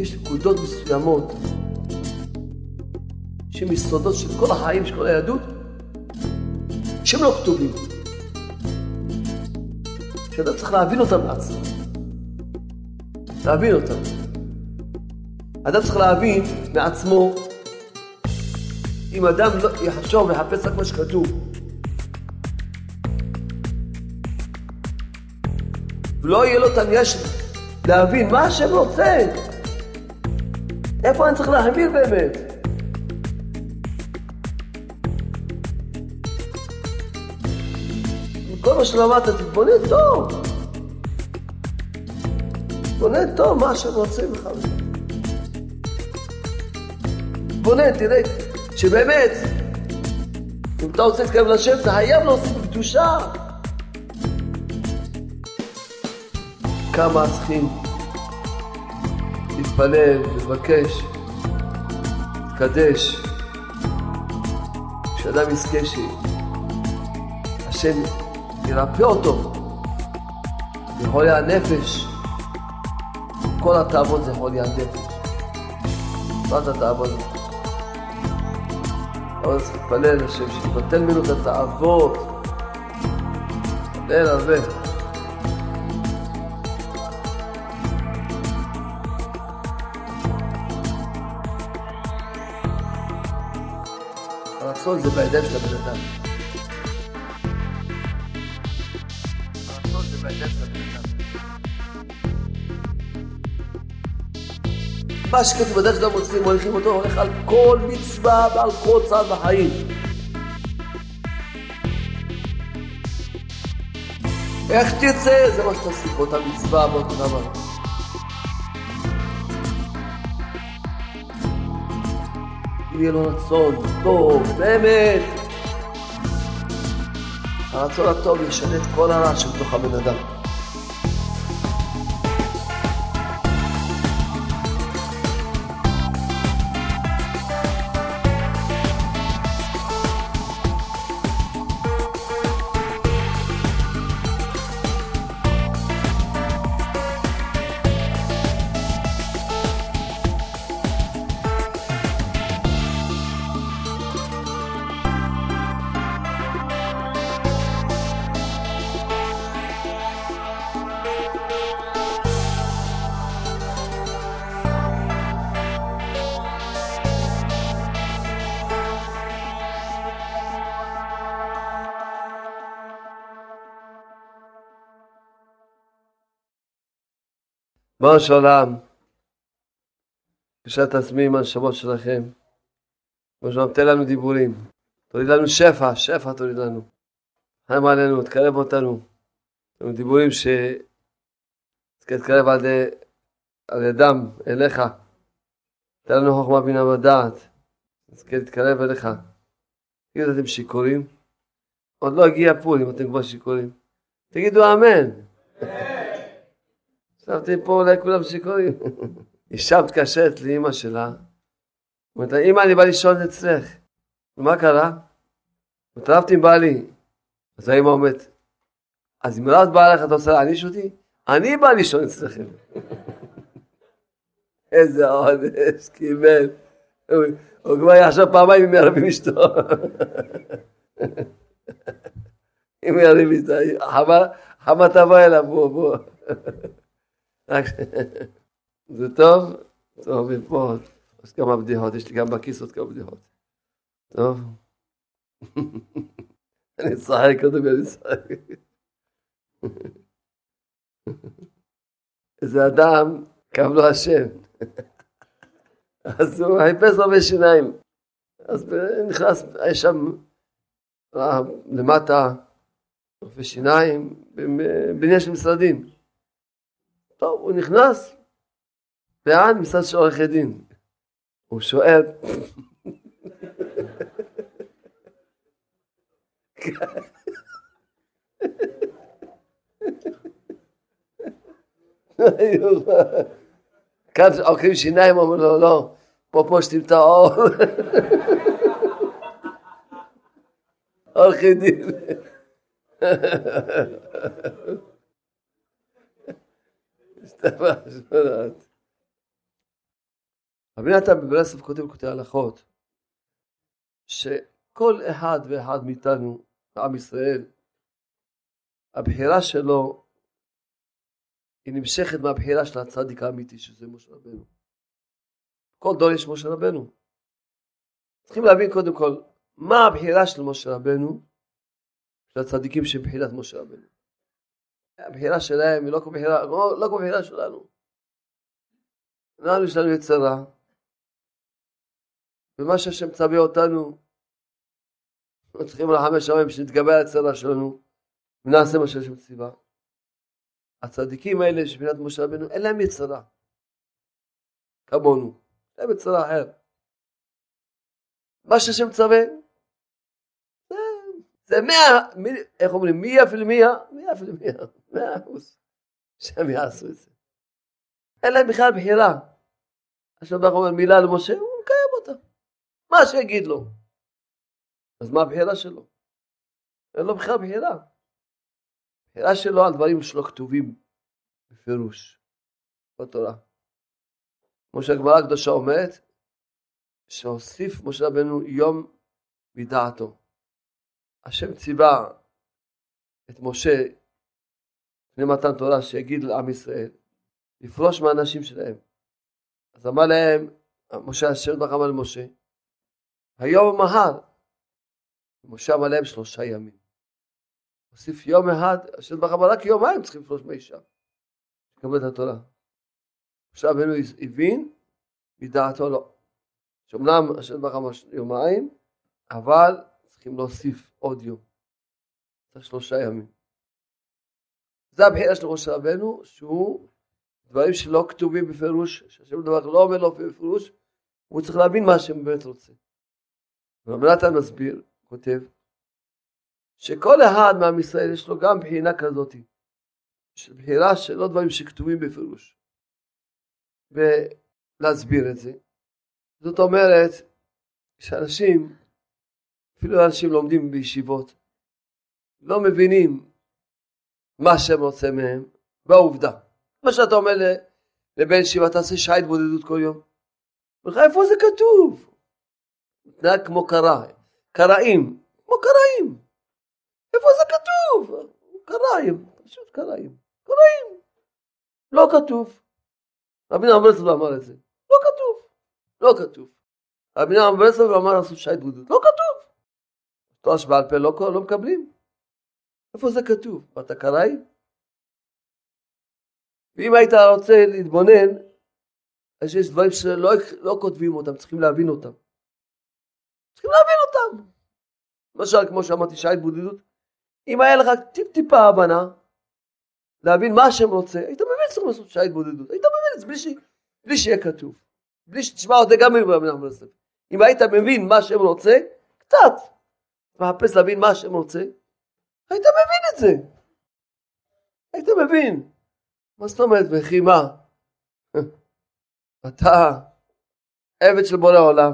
יש נקודות מסוימות שהן יסודות של כל החיים, של כל היהדות, שהם לא כתובים. שאדם צריך להבין אותם לעצמו. להבין אותם. אדם צריך להבין מעצמו, אם אדם לא יחשוב ויחפש רק מה שכתוב, ולא יהיה לו את הנש להבין מה השם רוצה, איפה אני צריך להחמיר באמת? כל מה שלמדת, תתבונן טוב. תתבונן טוב מה השם רוצה ממך. תתבונן, תראה, שבאמת, אם אתה רוצה להתקרב לשם, אתה חייב להוסיף קדושה. כמה צריכים להתפלל, לבקש, להתקדש, שאדם יזכה שהשם ירפא אותו מחולי הנפש. כל התאוות זה חולי הנפש. מה את התאוות? אבל צריך להתפלל לשם שיבטל ממנו את התאוות. להתפלל הרבה. הרצון זה בידיים של הבן אדם. מה שכתוב בדרך שאתם מוצאים, מוליכים אותו, הולך על כל מצווה ועל כל צעד בחיים. איך תרצה, זה מה שתעשי באותה מצווה, באותו דבר. יהיה לו רצון טוב, באמת, הרצון הטוב ישנה את כל הרע שבתוך הבן אדם. בראש העולם, קשת עצמי עם הנשמות שלכם. כמו שאומר, תן לנו דיבורים. תוריד לנו שפע, שפע תוריד לנו. חיים עלינו, תקרב אותנו. עם דיבורים ש... תתקרב על, ידם אליך. תן לנו חוכמה בינה ודעת. להתקרב אליך. תגידו, אתם שיכורים? עוד לא הגיע פול אם אתם כבר שיכורים. תגידו אמן. חשבתי פה אולי כולם שיכורים. אישה מתקשרת לאימא שלה, אומרת לה, אימא, אני בא לישון אצלך. ומה קרה? התערבתי עם בעלי. אז האימא אומרת, אז אם רב בעלך אתה רוצה להעניש אותי? אני בא לישון אצלכם. איזה עונש קיבל. הוא כבר יחשוב פעמיים אם יריב עם אשתו. אם יריב עם אשתו, חמה תבוא אליו, בוא, בוא. זה טוב? טוב, מפה אז כמה בדיחות, יש לי גם בכיס עוד כמה בדיחות. טוב? אני אצחק, קודם כל אני אצחק. איזה אדם, קם לו השם. אז הוא חיפש הרבה שיניים. אז נכנס, יש שם למטה רופא שיניים, בניין של משרדים. טוב, הוא נכנס, ועד משרד של עורכי דין. הוא שואל, כאן עוקרים שיניים, אומרים לו, לא, פה שתים את האור. עורכי דין. רבי נתן בברסלב כותב כותב הלכות, שכל אחד ואחד מאיתנו, עם ישראל, הבחירה שלו היא נמשכת מהבחירה של הצדיק האמיתי, שזה משה רבנו. כל דור יש משה רבנו. צריכים להבין קודם כל, מה הבחירה של משה רבנו, של הצדיקים שהם בחירת משה רבנו. הבחירה שלהם היא לא כמו בחירה, לא, לא כמו בחירה שלנו. לנו יש לנו יצרה, ומה שהשם מצווה אותנו, אנחנו צריכים לחמש שמים שנתגבר על היצרה שלנו, ונעשה מה שהשם ציווה. הצדיקים האלה שבחינת משה רבנו, אין להם יצרה, כמונו, אין להם יצרה אחר. מה שהשם מצווה, זה, מאה, איך אומרים, מי אפילו מאה, מי אפילו מאה, אחוז, שהם יעשו את זה. אין להם בכלל בחירה. עכשיו אנחנו אומרים מילה למשה, הוא מקיים אותה. מה שיגיד לו. אז מה הבחירה שלו? אין לו בכלל בחירה. הבחירה שלו על דברים שלא כתובים בפירוש בתורה. כמו שהגמרא הקדושה אומרת, שהוסיף משה רבנו יום מדעתו. השם ציווה את משה לפני מתן תורה שיגיד לעם ישראל לפרוש מהאנשים שלהם. אז אמר להם, משה השם ברוך אמר למשה, היום ומהר. משה אמר להם שלושה ימים. הוסיף יום אחד, השם ברוך אמר רק יומיים צריכים לפרוש מאישה. לקבל את התורה. משה רבנו הבין, מדעתו לא. שאומנם השם ברוך אמר יומיים, אבל צריכים להוסיף עוד יום. צריך שלושה ימים. זה הבחירה של ראש רבנו, שהוא דברים שלא כתובים בפירוש, שהשם דבר לא אומר לו בפירוש, הוא צריך להבין מה השם באמת רוצה. ורבי נתן מסביר, כותב, שכל אחד מעם ישראל יש לו גם בחינה כזאת, של בחירה של לא דברים שכתובים בפירוש, ולהסביר את זה. זאת אומרת, שאנשים, אפילו אנשים לומדים בישיבות, לא מבינים מה השם רוצה מהם, והעובדה. מה שאתה אומר לבן ישיבה, תעשה שעה התבודדות כל יום. אומר לך, איפה זה כתוב? מתנהג כמו קרא, קראים, כמו קראים. איפה זה כתוב? קראים, פשוט קראים. קראים. לא כתוב. רבי נעם ברסלב אמר את זה. לא כתוב. לא כתוב. רבי נעם ברסלב אמר לעשות שעה התבודדות. לא כתוב. תואר שבעל פה לא, לא מקבלים. איפה זה כתוב? אתה קראי? ואם היית רוצה להתבונן, אז יש דברים שלא לא כותבים אותם, צריכים להבין אותם. צריכים להבין אותם. למשל, כמו שאמרתי, שעה התבודדות, אם היה לך טיפ-טיפה הבנה, להבין מה השם רוצה, היית מבין שצריך לעשות שעה התבודדות. היית מבין את זה בלי, ש... בלי שיהיה כתוב. בלי שתשמע אותי גם יוסף. אם היית מבין מה השם רוצה, קצת, מחפש להבין מה השם רוצה, היית מבין את זה. היית מבין. מה זאת אומרת וכי מה? אתה עבד של בורא עולם,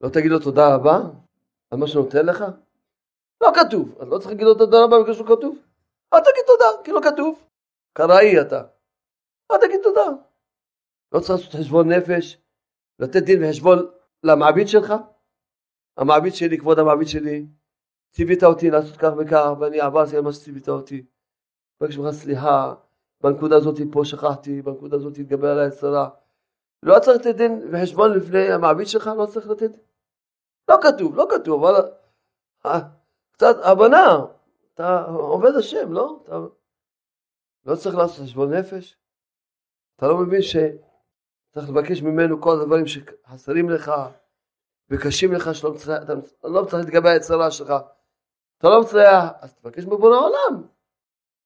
לא תגיד לו תודה רבה על מה שנותן לך? לא כתוב, אז לא צריך להגיד לו תודה רבה בגלל שהוא כתוב? אל תגיד תודה, כי לא כתוב. קראי אתה. אל תגיד תודה. לא צריך לעשות חשבון נפש, לתת דין וחשבון למעביד שלך? המעביד שלי, כבוד המעביד שלי, ציווית אותי לעשות כך וכך, ואני עברתי על מה שציווית אותי. מבקש ממך סליחה, בנקודה הזאת פה שכחתי, בנקודה הזאת התגבר על היצרה. לא צריך לתת דין וחשבון לפני המעביד שלך, לא צריך לתת. לא כתוב, לא כתוב, אבל אה, קצת הבנה, אתה עובד השם, לא? אתה לא צריך לעשות חשבון נפש. אתה לא מבין שצריך לבקש ממנו כל הדברים שחסרים לך וקשים לך, שאתה לא צריך להתגבר על היצרה שלך. אתה לא מצליח, אז תבקש מבורא העולם.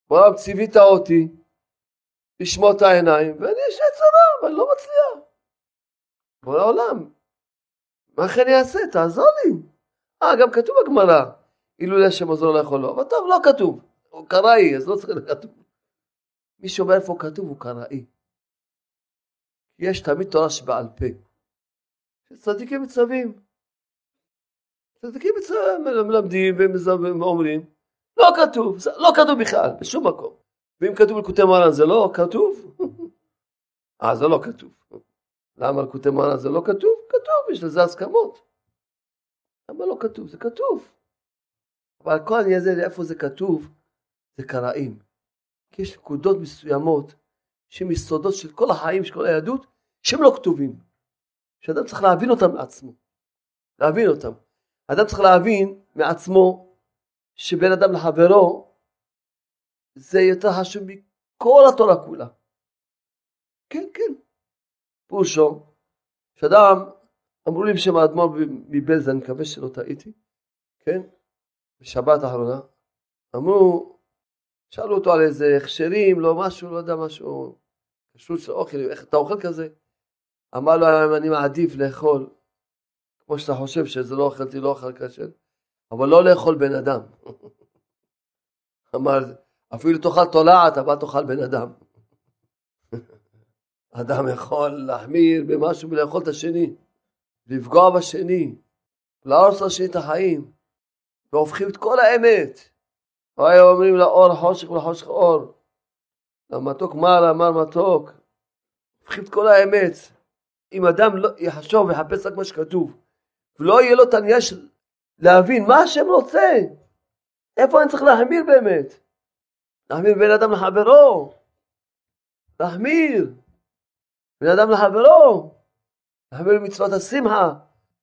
בורא העולם ציווית אותי. לשמוע את העיניים, ואני יש יצרה, אבל לא מצליח. כל העולם. מה כן יעשה? תעזור לי. אה, גם כתוב בגמרא, אילולא השם עוזר לא יכול לו. אבל טוב, לא כתוב. הוא קראי, אז לא צריך לכתוב. מי שאומר איפה כתוב הוא קראי. יש תמיד תורה שבעל פה. צדיקים מצווים. צדיקים מצווים, מלמדים ואומרים, לא כתוב, לא כתוב בכלל, בשום מקום. ואם כתוב בלקוטי מרן זה לא כתוב? אה, זה לא כתוב. למה לקוטי מרן זה לא כתוב? כתוב, יש לזה הסכמות. למה לא כתוב? זה כתוב. אבל כל העניין הזה, איפה זה כתוב? זה קראים. כי יש נקודות מסוימות שהן יסודות של כל החיים, של כל היהדות, שהם לא כתובים. שאדם צריך להבין אותם מעצמו. להבין אותם. אדם צריך להבין מעצמו שבין אדם לחברו זה יותר חשוב מכל התורה כולה. כן, כן. פירושו, שאדם, אמרו לי בשם האדמו"ר מבלז, אני מקווה שלא טעיתי, כן? בשבת האחרונה, אמרו, שאלו אותו על איזה הכשרים, לא משהו, לא יודע משהו, כשרות של אוכל, איך אתה אוכל כזה? אמר לו, אני מעדיף לאכול, כמו שאתה חושב שזה לא אכלתי, לא אוכל כשר, אבל לא לאכול בן אדם. אמר, אפילו תאכל תולעת, אבל תאכל בן אדם. אדם יכול להחמיר במשהו ולאכול את השני, לפגוע בשני, להרוס לשני את החיים, והופכים את כל האמת. היו אומרים לאור חושך ולחושך אור, למתוק מר אמר מתוק, הופכים את כל האמת. אם אדם לא יחשוב ויחפש רק מה שכתוב, ולא יהיה לו את של להבין מה השם רוצה, איפה אני צריך להחמיר באמת? להחמיר בין אדם לחברו, להחמיר. בין אדם לחברו, להחמיר מצוות השמחה.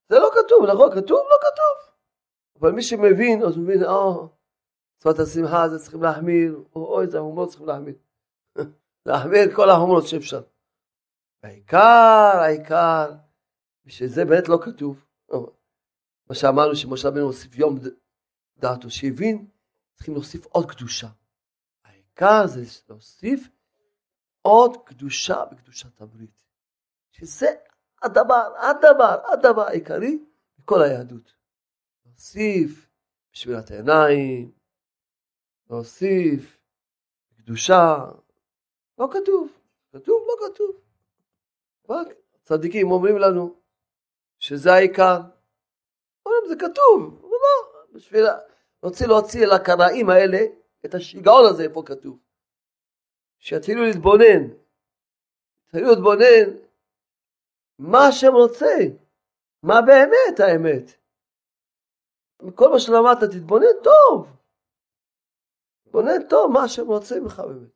זה לא כתוב, נכון? כתוב? לא כתוב. אבל מי שמבין, אז מבין, או, מצוות השמחה זה צריכים להחמיר, או, או איזה הומות צריכים להחמיר. להחמיר כל ההומות שאפשר. העיקר, העיקר, שזה באמת לא כתוב. מה שאמרנו שמשה רבנו הוסיף יום דעתו, שהבין, צריכים להוסיף עוד קדושה. העיקר זה להוסיף עוד קדושה בקדושת הברית. שזה הדבר, הדבר, הדבר העיקרי בכל היהדות. להוסיף בשבילת העיניים, להוסיף קדושה, לא כתוב, כתוב, לא כתוב. רק צדיקים אומרים לנו שזה העיקר. אומרים זה כתוב, לא, בשביל להוציא להוציא אל הקראים האלה את השיגעון הזה איפה כתוב. שיתחילו להתבונן, יתחילו להתבונן מה השם רוצה, מה באמת האמת. מכל מה שלמדת תתבונן טוב, תתבונן טוב מה השם רוצה ממך באמת.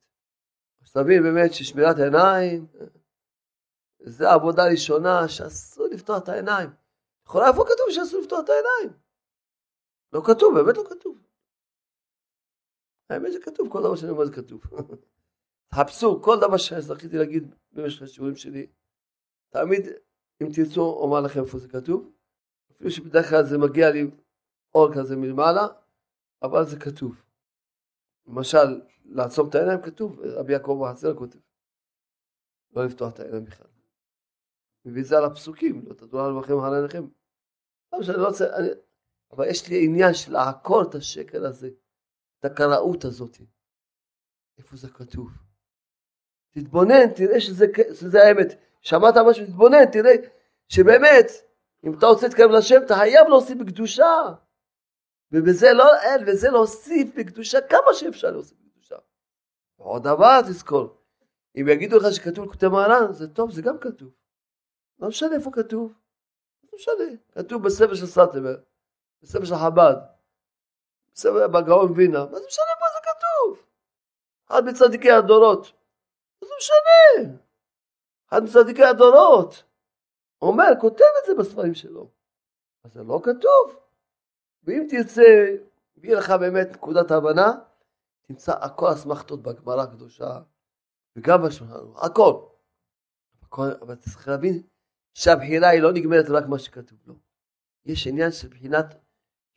אז תבין באמת ששמירת העיניים זה עבודה ראשונה שאסור לפתוח את העיניים. יכולה איפה כתוב שאסור לפתוח את העיניים? לא כתוב, באמת לא כתוב. האמת שכתוב, כל דבר שאני אומר זה כתוב. חפשו כל דבר שזכיתי להגיד במשך השיעורים שלי. תמיד, אם תרצו, אומר לכם איפה זה כתוב. אפילו שבדרך כלל זה מגיע לי אור כזה מלמעלה, אבל זה כתוב. למשל, לעצום את העיניים כתוב, רבי יעקב בחצר כותב. לא לפתוח את העיניים בכלל. מביא זה על הפסוקים, לא תדעו לנו לכם אחרי עיניכם. לא לא רוצה, אני, אבל יש לי עניין של לעקור את השקל הזה, את הקראות הזאת. איפה זה כתוב? תתבונן, תראה שזה, שזה האמת. שמעת משהו, תתבונן, תראה שבאמת, אם אתה רוצה להתקרב לשם, אתה חייב להוסיף בקדושה. ובזה לא, אין, וזה להוסיף בקדושה כמה שאפשר להוסיף בקדושה. עוד דבר תזכור, אם יגידו לך שכתוב לקוטי מרן, זה טוב, זה גם כתוב. לא משנה איפה כתוב. לא משנה. כתוב בספר של סאטמר, בספר של חב"ד, בספר בגאון וינה, מה זה משנה איפה זה כתוב? אחד מצדיקי הדורות. מה זה משנה? אחד מצדיקי הדורות. אומר, כותב את זה בספרים שלו. אז זה לא כתוב. ואם תרצה, ויהיה לך באמת נקודת הבנה, תמצא הכל אסמכתות בגמרא הקדושה, וגם בשולחן. הכל. אבל צריך להבין שהבחינה היא לא נגמרת רק מה שכתוב לו. יש עניין של בחינת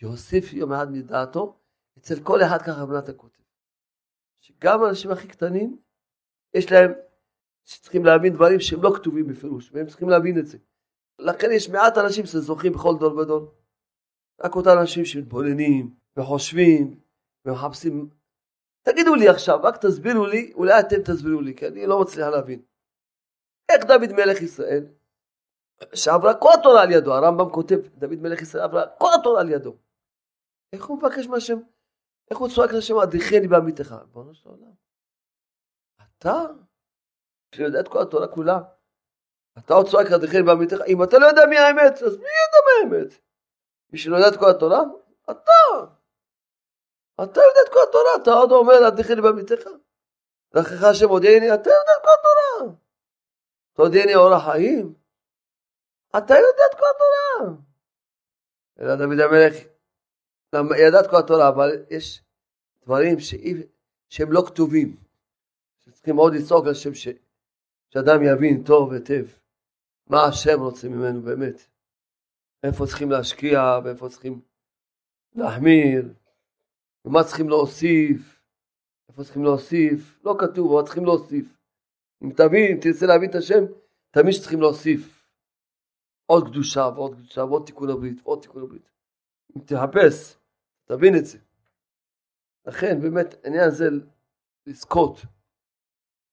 יוסיף יום אחד מדעתו, אצל כל אחד ככה בנת הכותב. שגם האנשים הכי קטנים, יש להם, שצריכים להבין דברים שהם לא כתובים בפירוש, והם צריכים להבין את זה. לכן יש מעט אנשים שזוכים בכל דור ודור. רק אותם אנשים שמתבוננים, וחושבים, ומחפשים. תגידו לי עכשיו, רק תסבירו לי, אולי אתם תסבירו לי, כי אני לא מצליח להבין. איך דוד מלך ישראל, שעברה כל התורה על ידו, הרמב"ם כותב, דוד מלך ישראל עברה כל התורה על ידו. איך הוא מבקש מהשם, איך הוא צועק לשם, אדריכני בעמיתך, ריבונו של עולם. אתה, שיודע את כל התורה כולה, אתה עוד צועק הדחין בעמיתך, אם אתה לא יודע מי האמת, אז מי ידע מה האמת? מי שלא יודע את כל התורה? אתה. אתה יודע את כל התורה, אתה עוד אומר הדחין בעמיתך? לכך השם הודיעני, אתה יודע את כל התורה. תודיעני אור החיים. אתה יודע את כל התורה. אלא דוד המלך ידע את כל התורה, אבל יש דברים שהם לא כתובים. צריכים עוד לצעוק על השם ש... שאדם יבין טוב היטב מה השם רוצה ממנו באמת. איפה צריכים להשקיע ואיפה צריכים להחמיר, ומה צריכים להוסיף, איפה צריכים להוסיף, לא כתוב, אבל צריכים להוסיף. אם תבין, אם תרצה להבין את השם, תמיד שצריכים להוסיף עוד קדושה ועוד קדושה ועוד תיקון הברית ועוד תיקון הברית. אם תחפש, תבין את זה. לכן באמת העניין הזה לזכות,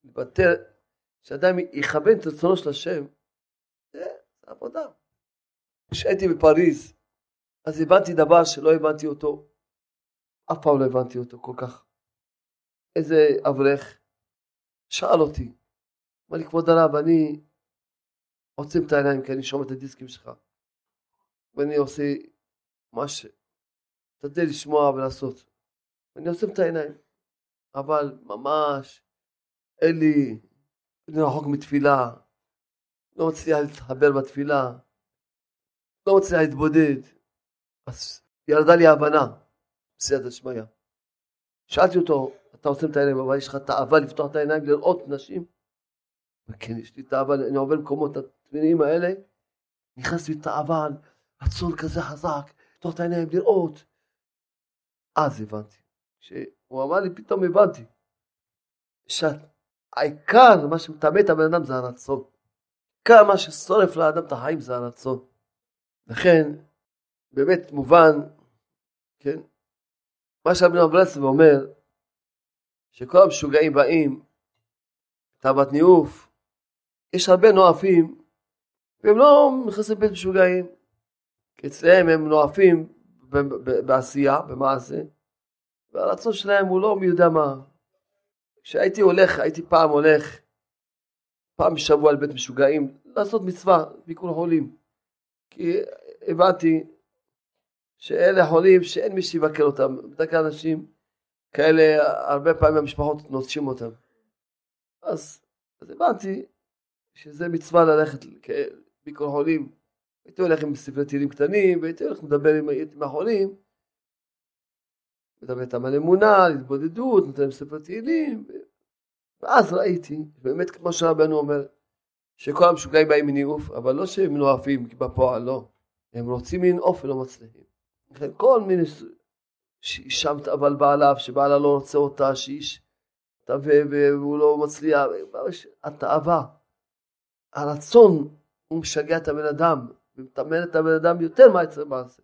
לבטא, שאדם יכוון את רצונו של השם, זה עבודה. כשהייתי בפריז, אז הבנתי דבר שלא הבנתי אותו, אף פעם לא הבנתי אותו כל כך. איזה אברך שאל אותי, אמר לי, כבוד הרב, אני עוצם את העיניים כי אני שומע את הדיסקים שלך, ואני עושה מה ש... תשתדל לשמוע ולעשות. אני עוצם את העיניים, אבל ממש אין לי, אני רחוק מתפילה, לא מצליח להתחבר בתפילה, לא מצליח להתבודד. אז ירדה לי הבנה, בסייעתא שמיא. שאלתי אותו, אתה עושה את העיניים, אבל יש לך תאווה לפתוח את העיניים לראות נשים? וכן, יש לי תאווה, אני עובר למקומות התמינים האלה, נכנס לי תאווה, רצון כזה חזק, לפתוח את העיניים, לראות. אז הבנתי. כשהוא אמר לי, פתאום הבנתי. שהעיקר, מה שמטמא את הבן אדם זה הרצון. עיקר מה ששורף לאדם את החיים זה הרצון. לכן, באמת מובן, כן, מה שאבנו ברסלב אומר, שכל המשוגעים באים, תאוות ניאוף, יש הרבה נואפים, והם לא נכנסים לבית משוגעים, אצלם הם נואפים בעשייה, במעשה, והרצון שלהם הוא לא מי יודע מה. כשהייתי הולך, הייתי פעם הולך, פעם בשבוע לבית משוגעים, לעשות מצווה, ביקור חולים. כי הבנתי שאלה חולים שאין מי שיבקר אותם. בדרך כלל אנשים כאלה, הרבה פעמים המשפחות נוטשים אותם. אז, אז הבנתי שזה מצווה ללכת כביקור חולים. הייתי הולך עם ספרי תהילים קטנים, והייתי הולך לדבר עם, עם החולים, מדבר איתם על אמונה, על התבודדות, נותן להם ספר תהילים, ואז ראיתי, באמת כמו שרבנו אומר, שכל המשוגעים באים מניאוף, אבל לא שהם נואפים בפועל, לא. הם רוצים לנאוף ולא מצליחים. כל מיני שאישה מתאבל בעליו, שבעלה לא רוצה אותה, שאיש תווה והוא לא מצליח, התאווה, הרצון הוא משגע את הבן אדם, ומטמן את הבן אדם יותר מהיצר מעשה.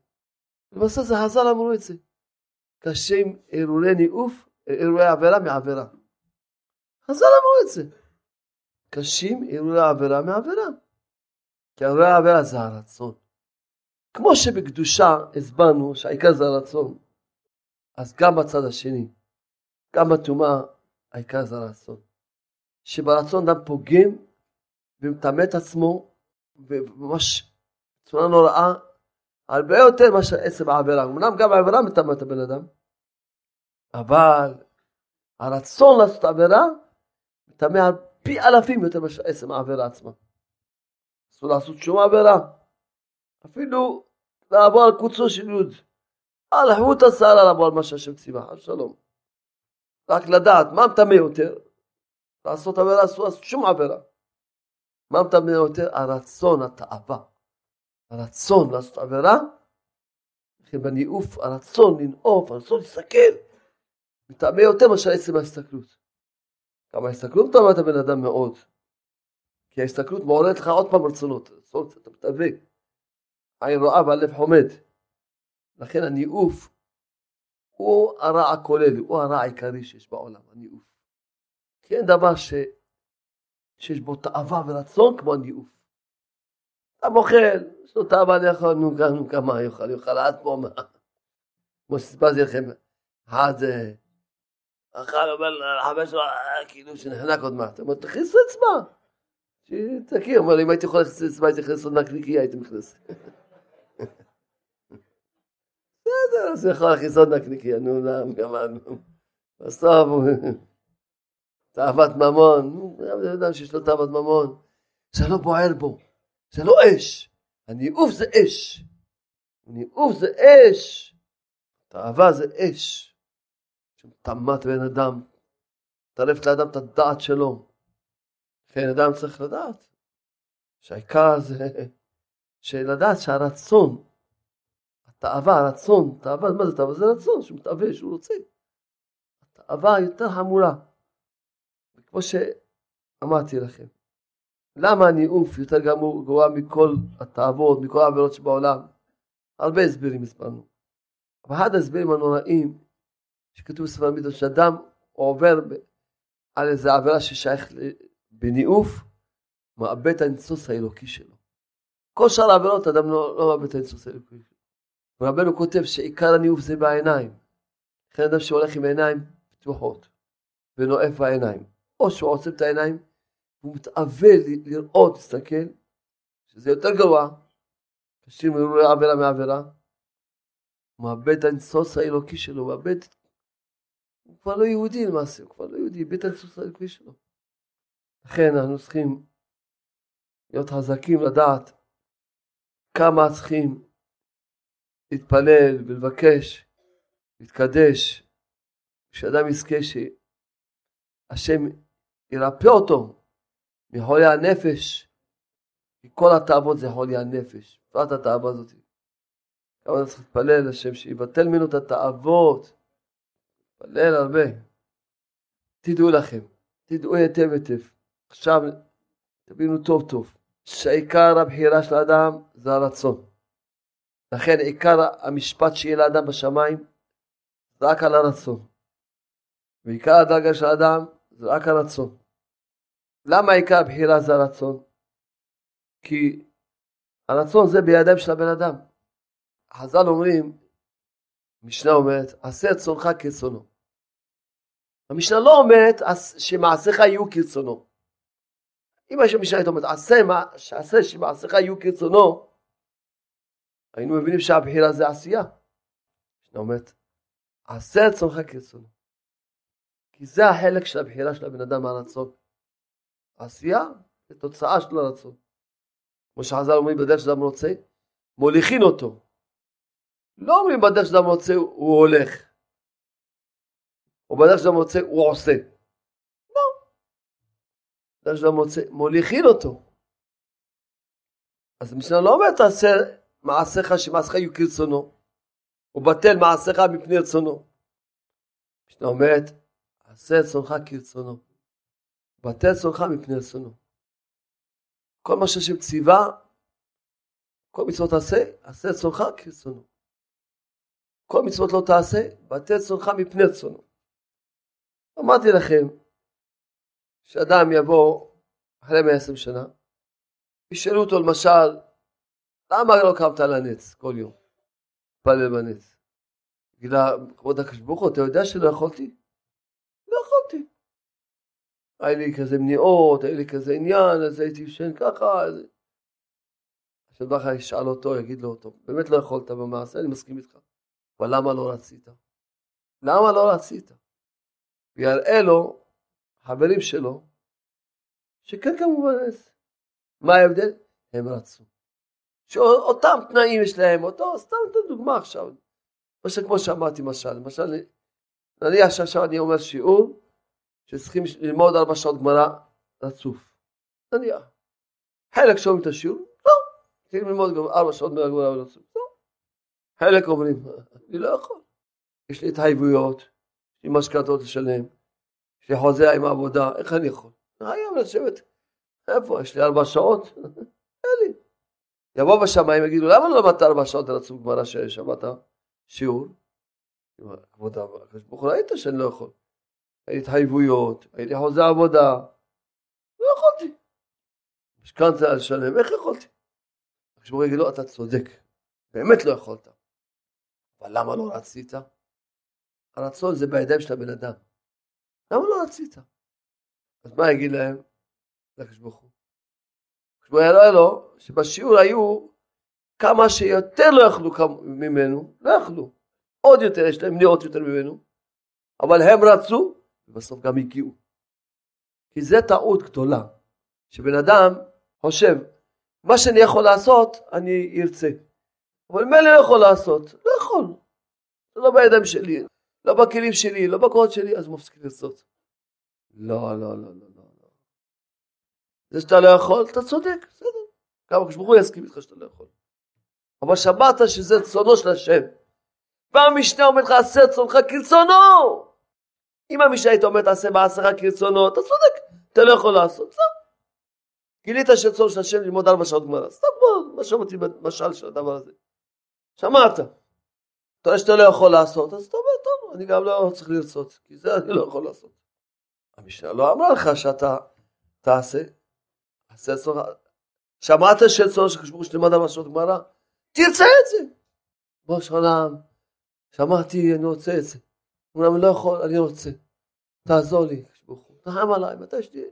ובסוף זה חז"ל אמרו את זה. קשים אירועי ניאוף, אירועי עבירה מעבירה. חז"ל אמרו את זה. קשים אירועי עבירה מעבירה. כי אירועי העבירה זה הרצון. כמו שבקדושה הסברנו שהעיקר זה הרצון, אז גם בצד השני, גם בטומאה, העיקר זה הרצון. שברצון אדם פוגם ומטמא את עצמו, וממש בצורה נוראה, הרבה יותר מאשר עצם העבירה. אמנם גם העבירה מטמא את הבן אדם, אבל הרצון לעשות עבירה מטמא על פי אלפים יותר מאשר עצם העבירה עצמה. אסור לעשות שום עבירה. אפילו לעבור על קוצו של יוד. על חוט השערה לעבור על מה שהשם ציווה, חס שלום. רק לדעת מה מטמא יותר, לעשות עבירה אסור לעשות שום עבירה. מה מטמא יותר? הרצון, התאווה. הרצון לעשות עבירה, בניאוף, הרצון לנאוף, הרצון להסתכל, מטמא יותר מאשר עצם ההסתכלות. גם ההסתכלות מטמא את הבן אדם מאוד. כי ההסתכלות מעוררת לך עוד פעם רצונות, אתה מתאווה. עין רואה והלב חומד. לכן הניאוף הוא הרע הכולל, הוא הרע העיקרי שיש בעולם, הניאוף. כי אין דבר ש... שיש בו תאווה ורצון כמו הניאוף. אתה מוכל, יש לו תאווה לאכול, נו גם, נו כמה יאכל, יאכל עד פה מה. כמו שסיפרתי לכם, אחד אכל, אבל לחבר שלו, כאילו שנחנק עוד מעט. הוא אומר, תכניס אצבע, שתכיר, אבל אם הייתי יכול להכניס לבית נכנסת נקניקיה, הייתי נכנס. בסדר, אז יכול להכניס עוד נקניקיה, נו, גמרנו. בסוף, תאוות ממון, זה אדם שיש לו תאוות ממון, זה לא בוער בו, זה לא אש, הניאוף זה אש, ניאוף זה אש, תאווה זה אש, שמטמאת בן אדם, מטרפת לאדם את הדעת שלו. כן, אדם צריך לדעת שהעיקר זה שלדעת שהרצון, התאווה, הרצון, תאווה, מה זה תאווה? זה רצון שהוא מתאווה, שהוא רוצה. התאווה יותר חמורה. כמו שאמרתי לכם, למה הניאוף יותר גרוע מכל התאוות, מכל העבירות שבעולם? הרבה הסברים הסברנו. אבל אחד ההסברים הנוראים שכתוב בספר המידות, שאדם עובר על איזה עבירה ששייך בניאוף, מאבד את הניצוץ האלוקי שלו. כל שאר העבירות אדם לא, לא מאבד את הניצוץ האלוקי שלו. ורבנו כותב שעיקר הניאוף זה בעיניים. לכן אדם שהולך עם עיניים פתוחות ונואף בעיניים, או שהוא עוצם את העיניים והוא מתאווה לראות, להסתכל, שזה יותר גרוע, קשים לראות עבירה מעבירה, הוא מאבד את הניצוץ האלוקי שלו, הוא מאבד, הוא כבר לא יהודי למעשה, הוא כבר לא יהודי, איבד את הניצוץ האלוקי שלו. לכן אנחנו צריכים להיות חזקים לדעת כמה צריכים להתפלל ולבקש, להתקדש, שאדם יזכה שהשם ירפא אותו מחולי הנפש, כי כל התאוות זה חולי הנפש, בפרט התאווה הזאת. כמה צריך להתפלל לשם שיבטל ממנו את התאוות, להתפלל הרבה. תדעו לכם, תדעו היטב היטב. עכשיו תבינו טוב טוב, שעיקר הבחירה של האדם זה הרצון. לכן עיקר המשפט שיהיה לאדם בשמיים זה רק על הרצון. ועיקר הדרגה של האדם זה רק הרצון. למה עיקר הבחירה זה הרצון? כי הרצון זה בידיים של הבן אדם. חז"ל אומרים, המשנה אומרת, עשה את צונך כרצונו. המשנה לא אומרת שמעשיך יהיו כרצונו. אם המשנה הייתה אומרת, עשה שמעשיך יהיו כרצונו, היינו מבינים שהבחירה זה עשייה. המשנה אומרת, עשה את צונך כרצונו. כי זה החלק של הבחירה של הבן אדם מהרצון. עשייה זה תוצאה של הרצון. כמו שחז"ל אומרים בדרך שאדם רוצה, מוליכין אותו. לא אומרים בדרך שאדם רוצה הוא הולך, או בדרך שאדם רוצה הוא עושה. לא. בדרך שאדם רוצה, מוליכין אותו. אז המשנה לא אומרת תעשה מעשיך שמעשיך יהיו כרצונו, ובטל מעשיך מפני רצונו. המשנה אומרת, עשה את צונך כרצונו, בטל צונך מפני רצונו. כל מה שהשם ציווה, כל מצוות תעשה, עשה את צונך כרצונו. כל מצוות לא תעשה, בטל צונך מפני רצונו. אמרתי לכם, שאדם יבוא אחרי 120 שנה, ישאלו אותו למשל, למה לא קמת על הנץ כל יום? פלל בנץ. לה, כבוד הקדוש ברוך הוא, אתה יודע שלא יכולתי? היה לי כזה מניעות, היה לי כזה עניין, אז הייתי ישן ככה. אז... עכשיו ברכה ישאל אותו, יגיד לו, טוב, באמת לא יכולת במעשה, אני מסכים איתך. אבל למה לא רצית? למה לא רצית? ויראה לו, חברים שלו, שכן כמובן. מה ההבדל? הם רצו. שאותם תנאים יש להם, אותו, סתם אתן דוגמה עכשיו. כמו שאמרתי משל, למשל, נניח שעכשיו אני אומר שיעור, שצריכים ללמוד ארבע שעות גמרא רצוף. נניח. חלק שומעים את השיעור, לא, צריכים ללמוד גם ארבע שעות גמרא רצוף. לא. חלק אומרים, אני לא יכול. יש לי התחייבויות, יש לי משכנתות לשלם, יש לי חוזה עם העבודה, איך אני יכול? היום לשבת, איפה, יש לי ארבע שעות? אין לי. יבוא בשמיים יגידו, למה לא למדת ארבע שעות רצוף גמרא ששמעת שיעור? כבוד הקדוש ברוך הוא ראית שאני לא יכול. התחייבויות, היה לי חוזה עבודה, לא יכולתי. משכנתה לשלם, איך יכולתי? הקדוש ברוך יגיד לו, אתה צודק, באמת לא יכולת. אבל למה לא רצית? הרצון זה בידיים של הבן אדם. למה לא רצית? אז מה יגיד להם? לקדוש ברוך הוא. הוא הראה לו שבשיעור היו כמה שיותר לא יכלו ממנו, לא יכלו. עוד יותר, יש להם נאות יותר ממנו, אבל הם רצו, ובסוף גם הגיעו. כי זה טעות גדולה, שבן אדם חושב, מה שאני יכול לעשות, אני ארצה. אבל מילא לא יכול לעשות, לא יכול. זה לא בידיים שלי, לא בכלים שלי, לא בכוחות שלי, אז מפסיק לרצות. לא, לא, לא, לא, לא. זה שאתה לא יכול, אתה צודק, בסדר. גם הקדוש ברוך הוא יסכים איתך שאתה לא יכול. אבל שמעת שזה צונו של השם. והמשנה אומרת לך, עשה צונך כרצונו. אם המשנה היית אומרת, עשה מעשיך כרצונו, אתה צודק, אתה לא יכול לעשות, זהו. גילית שצון של השם ללמוד ארבע שעות גמרא, סתם מה שמעתי במשל של הדבר הזה. שמעת. אתה רואה שאתה לא יכול לעשות, אז אתה אומר, טוב, אני גם לא צריך לרצות, כי זה אני לא יכול לעשות. המשנה לא אמרה לך שאתה תעשה, עשה צונך, שמעת שצון של ברוך שתלמד ארבע שעות גמרא, תרצה את זה. בוא שלום, שמעתי, אני רוצה את זה. אומנם אני לא יכול, אני רוצה. תעזור לי, תרחם עליי, מתי שתהיה,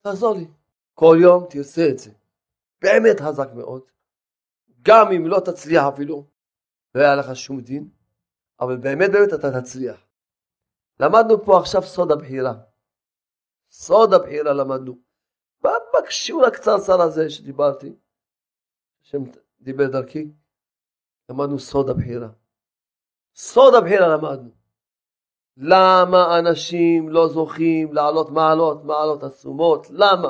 תעזור לי. כל יום תרצה את זה. באמת חזק מאוד. גם אם לא תצליח אפילו, לא היה לך שום דין, אבל באמת באמת אתה תצליח. למדנו פה עכשיו סוד הבחירה. סוד הבחירה למדנו. בשיעור הקצרצר הזה שדיברתי, השם דיבר דרכי, למדנו סוד הבחירה. סוד הבחירה למדנו. למה אנשים לא זוכים לעלות מעלות, מעלות עצומות? למה?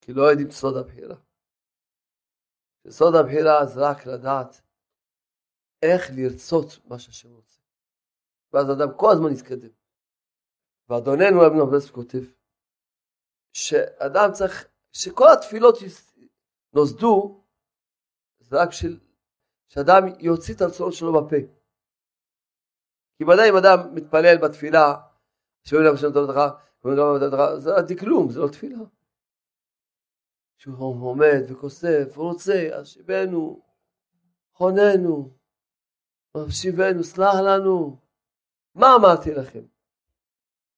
כי לא יודעים סוד הבחירה. סוד הבחירה זה רק לדעת איך לרצות מה שהשם רוצה. ואז אדם כל הזמן יתקדם. ואדוננו אבן אברס כותב שאדם צריך, שכל התפילות נוסדו זה רק בשביל שאדם יוציא את הרצונות שלו בפה. כי ודאי אם אדם מתפלל בתפילה, שאומרים להם השם טוב לך, זה דקלום, זה לא תפילה. שהוא עומד וכוסף, רוצה, השיבנו, חוננו, השיבנו, סלח לנו. מה אמרתי לכם?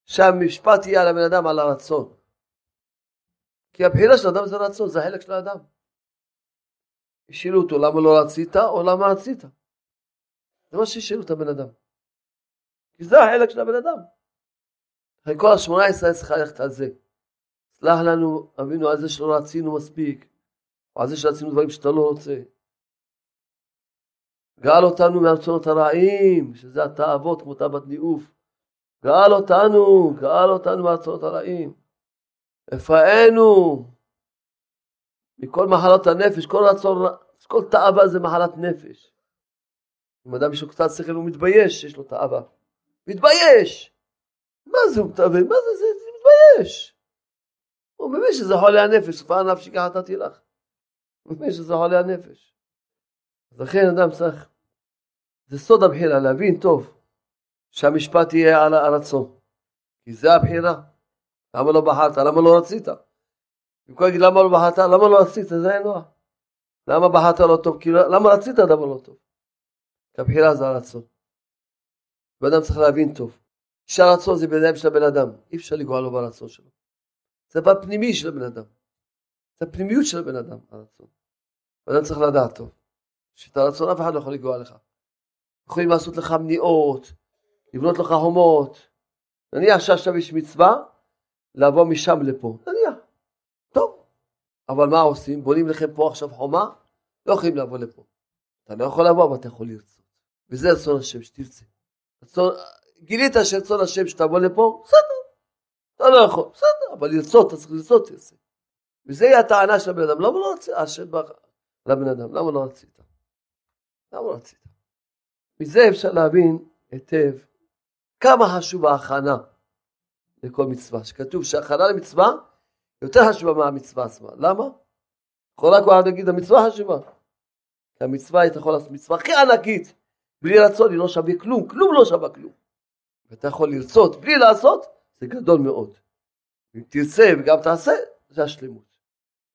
שהמשפט יהיה על הבן אדם על הרצון. כי הבחירה של האדם זה רצון, זה החלק של האדם. השאלו אותו למה לא רצית או למה רצית. זה מה שהשאלו את הבן אדם. כי זה החלק של הבן אדם. אחרי כל השמונה עשרה צריכה ללכת על זה. סלח לנו, אבינו, על זה שלא רצינו מספיק, או על זה שרצינו דברים שאתה לא רוצה. גאל אותנו מהרצונות הרעים, שזה התאוות כמו תאוות ניאוף. גאל אותנו, גאל אותנו מהרצונות הרעים. רפאנו מכל מחלות הנפש, כל רצון, כל תאווה זה מחלת נפש. אם אדם יש לו קצת שכל הוא מתבייש שיש לו תאווה. מתבייש! מה זה הוא מתאווה? מה זה זה? זה מתבייש! הוא מבין שזה חולי הנפש, סופה נפשי ככה נתתי לך. הוא מבין שזה חולי הנפש. לכן אדם צריך, זה סוד הבחירה, להבין טוב שהמשפט יהיה על הרצון. כי זה הבחירה. למה לא בחרת? למה לא רצית? במקום להגיד למה לא בחרת? למה לא רצית? זה אין נוח. למה בחרת לא טוב? כי למה רצית דבר לא טוב? כי הבחירה זה הרצון. ואדם צריך להבין טוב. שהרצון זה בידיים של הבן אדם, אי אפשר לגרוע לו ברצון שלו. זה בפנימי של הבן אדם. זה הפנימיות של הבן אדם, הרצון. ואדם צריך לדעת טוב, שאת הרצון אף אחד לא יכול לגרוע לך. יכולים לעשות לך מניעות, לבנות לך הומות. נניח שעכשיו יש מצווה, לעבור משם לפה. נניח. טוב. אבל מה עושים? בונים לכם פה עכשיו חומה? לא יכולים לבוא לפה. אתה לא יכול לבוא, אבל אתה יכול לרצות. וזה רצון השם שתרצה. גילית שרצון השם שתבוא לפה? בסדר. אתה לא יכול, בסדר, אבל לרצות, אתה צריך לרצות, תרצה. וזה יהיה הטענה של הבן אדם. למה לא רצית? השם בא לבן אדם, למה לא רצית? למה לא רצית? מזה אפשר להבין היטב כמה חשוב ההכנה לכל מצווה. שכתוב שהכנה למצווה יותר חשובה מהמצווה עצמה. למה? יכול רק להגיד המצווה חשובה. כי המצווה, אתה יכול לעשות מצווה הכי ענקית. בלי רצון היא לא שווה כלום, כלום לא שווה כלום. ואתה יכול לרצות בלי לעשות, זה גדול מאוד. אם תרצה וגם תעשה, זה השלמות.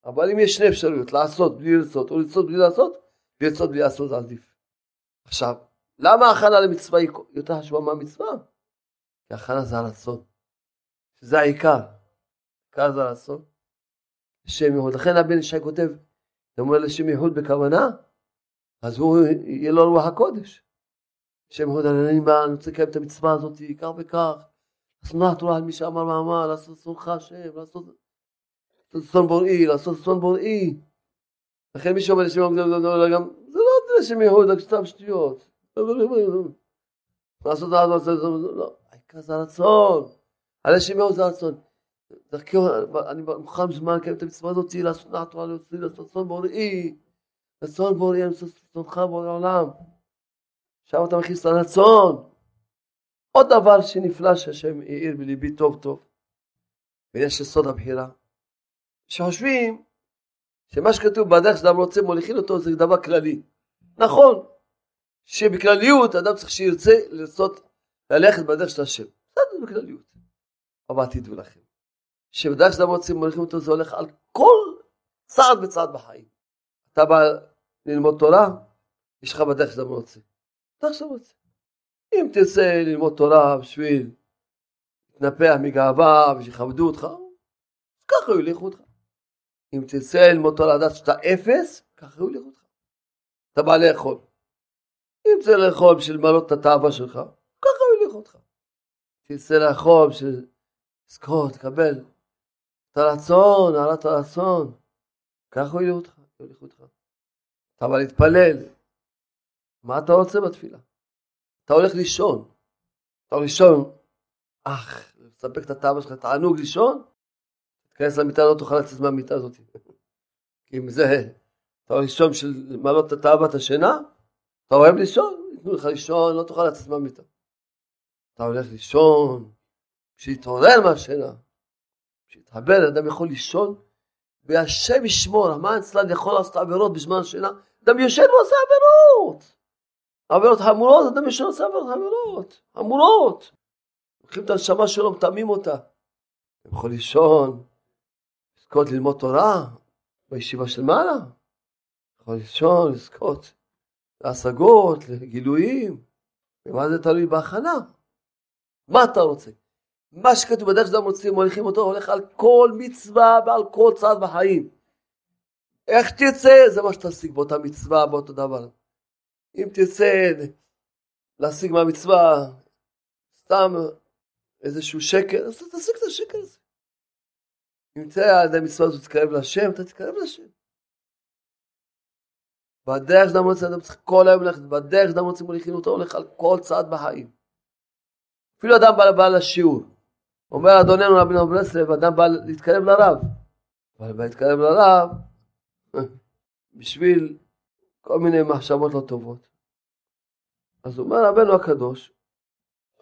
אבל אם יש שני אפשרויות, לעשות בלי לרצות או לרצות בלי לעשות, לרצות בלי לעשות זה עדיף. עכשיו, למה ההכנה למצווה היא יותר חשובה מהמצווה? כי ההכנה זה הרצון, שזה העיקר. העיקר זה הרצון. שם ייחוד. לכן הבן ישי כותב, אתה אומר לשם ייחוד בכוונה, אז הוא, יהיה לו רוח הקודש. ייחוד, אני בא, אני רוצה לקיים את המצווה הזאת, כך וכך, לעשות תורה על מי שאמר ואמר, לעשות שונאך השם, לעשות שונא בוראי, לעשות שונא בוראי. לכן מי שאומר לשם ייחוד, זה לא לשם רק סתם שטויות. לעשות לא, העיקר זה הרצון. על השם ייחוד זה הרצון. דרכי, אני מוכן זמן לקיים את המצווה הזאת, לעשות נחת תורה להוציא, לעשות צאן בוראי, רצון בוראי, לעשות רצונך בורא עולם. שם אתה מכניס לרצון. עוד דבר שנפלא שהשם העיר בליבי טוב טוב, ויש יסוד הבחירה, שחושבים שמה שכתוב בדרך שאדם רוצה מוליכין אותו זה דבר כללי. נכון, שבכלליות אדם צריך שירצה לרצות ללכת בדרך של השם. בסדר, בכלליות. אבל תדעו לכם, שבדרך שאדם רוצה מוליכים אותו זה הולך על כל צעד וצעד בחיים. אתה בא ללמוד תורה, יש לך בדרך שאתה רוצה. בדרך שאתה רוצה. אם תרצה ללמוד תורה בשביל להתנפח מגאווה ושיכבדו אותך, ככה יוליכו אותך. אם תרצה ללמוד תורה לדעת שאתה אפס, ככה יוליכו אותך. אתה בא לאכול. אם תרצה לאכול בשביל למלות את התאווה שלך, ככה יוליכו אותך. תרצה לאכול בשביל לזכות, לקבל את הרצון, העלת הרצון. ככה יוליכו אותך. אתה בא להתפלל, מה אתה רוצה בתפילה? אתה הולך לישון. אתה לישון, אך, לספק את הטעם שלך, תענוג לישון, תיכנס למיטה, לא תוכל לצאת מהמיטה הזאת. כי אם זה, הולך לישון בשביל למלות את תאוות השינה, אתה אוהב לישון, ייתנו לך לישון, לא תוכל לצאת מהמיטה. אתה הולך לישון, כשיתעורר מהשינה, כשיתחבר, אדם יכול לישון, והשם ישמור, המן אצלן יכול לעשות עבירות בזמן השינה, אדם יושב ועושה עבירות. עבירות חמורות, אדם ישן עושה עבירות חמורות, חמורות. לוקחים את הנשמה שלו, מטמאים אותה. הוא יכול לישון, לזכות ללמוד תורה בישיבה של מעלה. יכול לישון, לזכות להשגות, לגילויים. ומה זה תלוי בהכנה? מה אתה רוצה? מה שכתוב בדרך שאתם רוצים, מוליכים אותו, הולך על כל מצווה ועל כל צעד בחיים. איך תרצה, זה מה שתשיג באותה מצווה, באותו דבר. אם תרצה להשיג מהמצווה סתם איזשהו שקר, אז תשיג את השקר הזה. אם תרצה על ידי המצווה הזאת תתקרב להשם, אתה תתקרב להשם. בדרך שאדם רוצה, אדם צריך כל היום ללכת, בדרך שאדם רוצה מוליכים אותו, הולך על כל צעד בחיים. אפילו אדם בא, בא לשיעור, אומר אדוננו רבי נחמן ברסלב, אדם בא להתקרב לרב, אבל בא להתקרב לרב בשביל כל מיני מחשבות לא טובות. אז אומר רבנו הקדוש,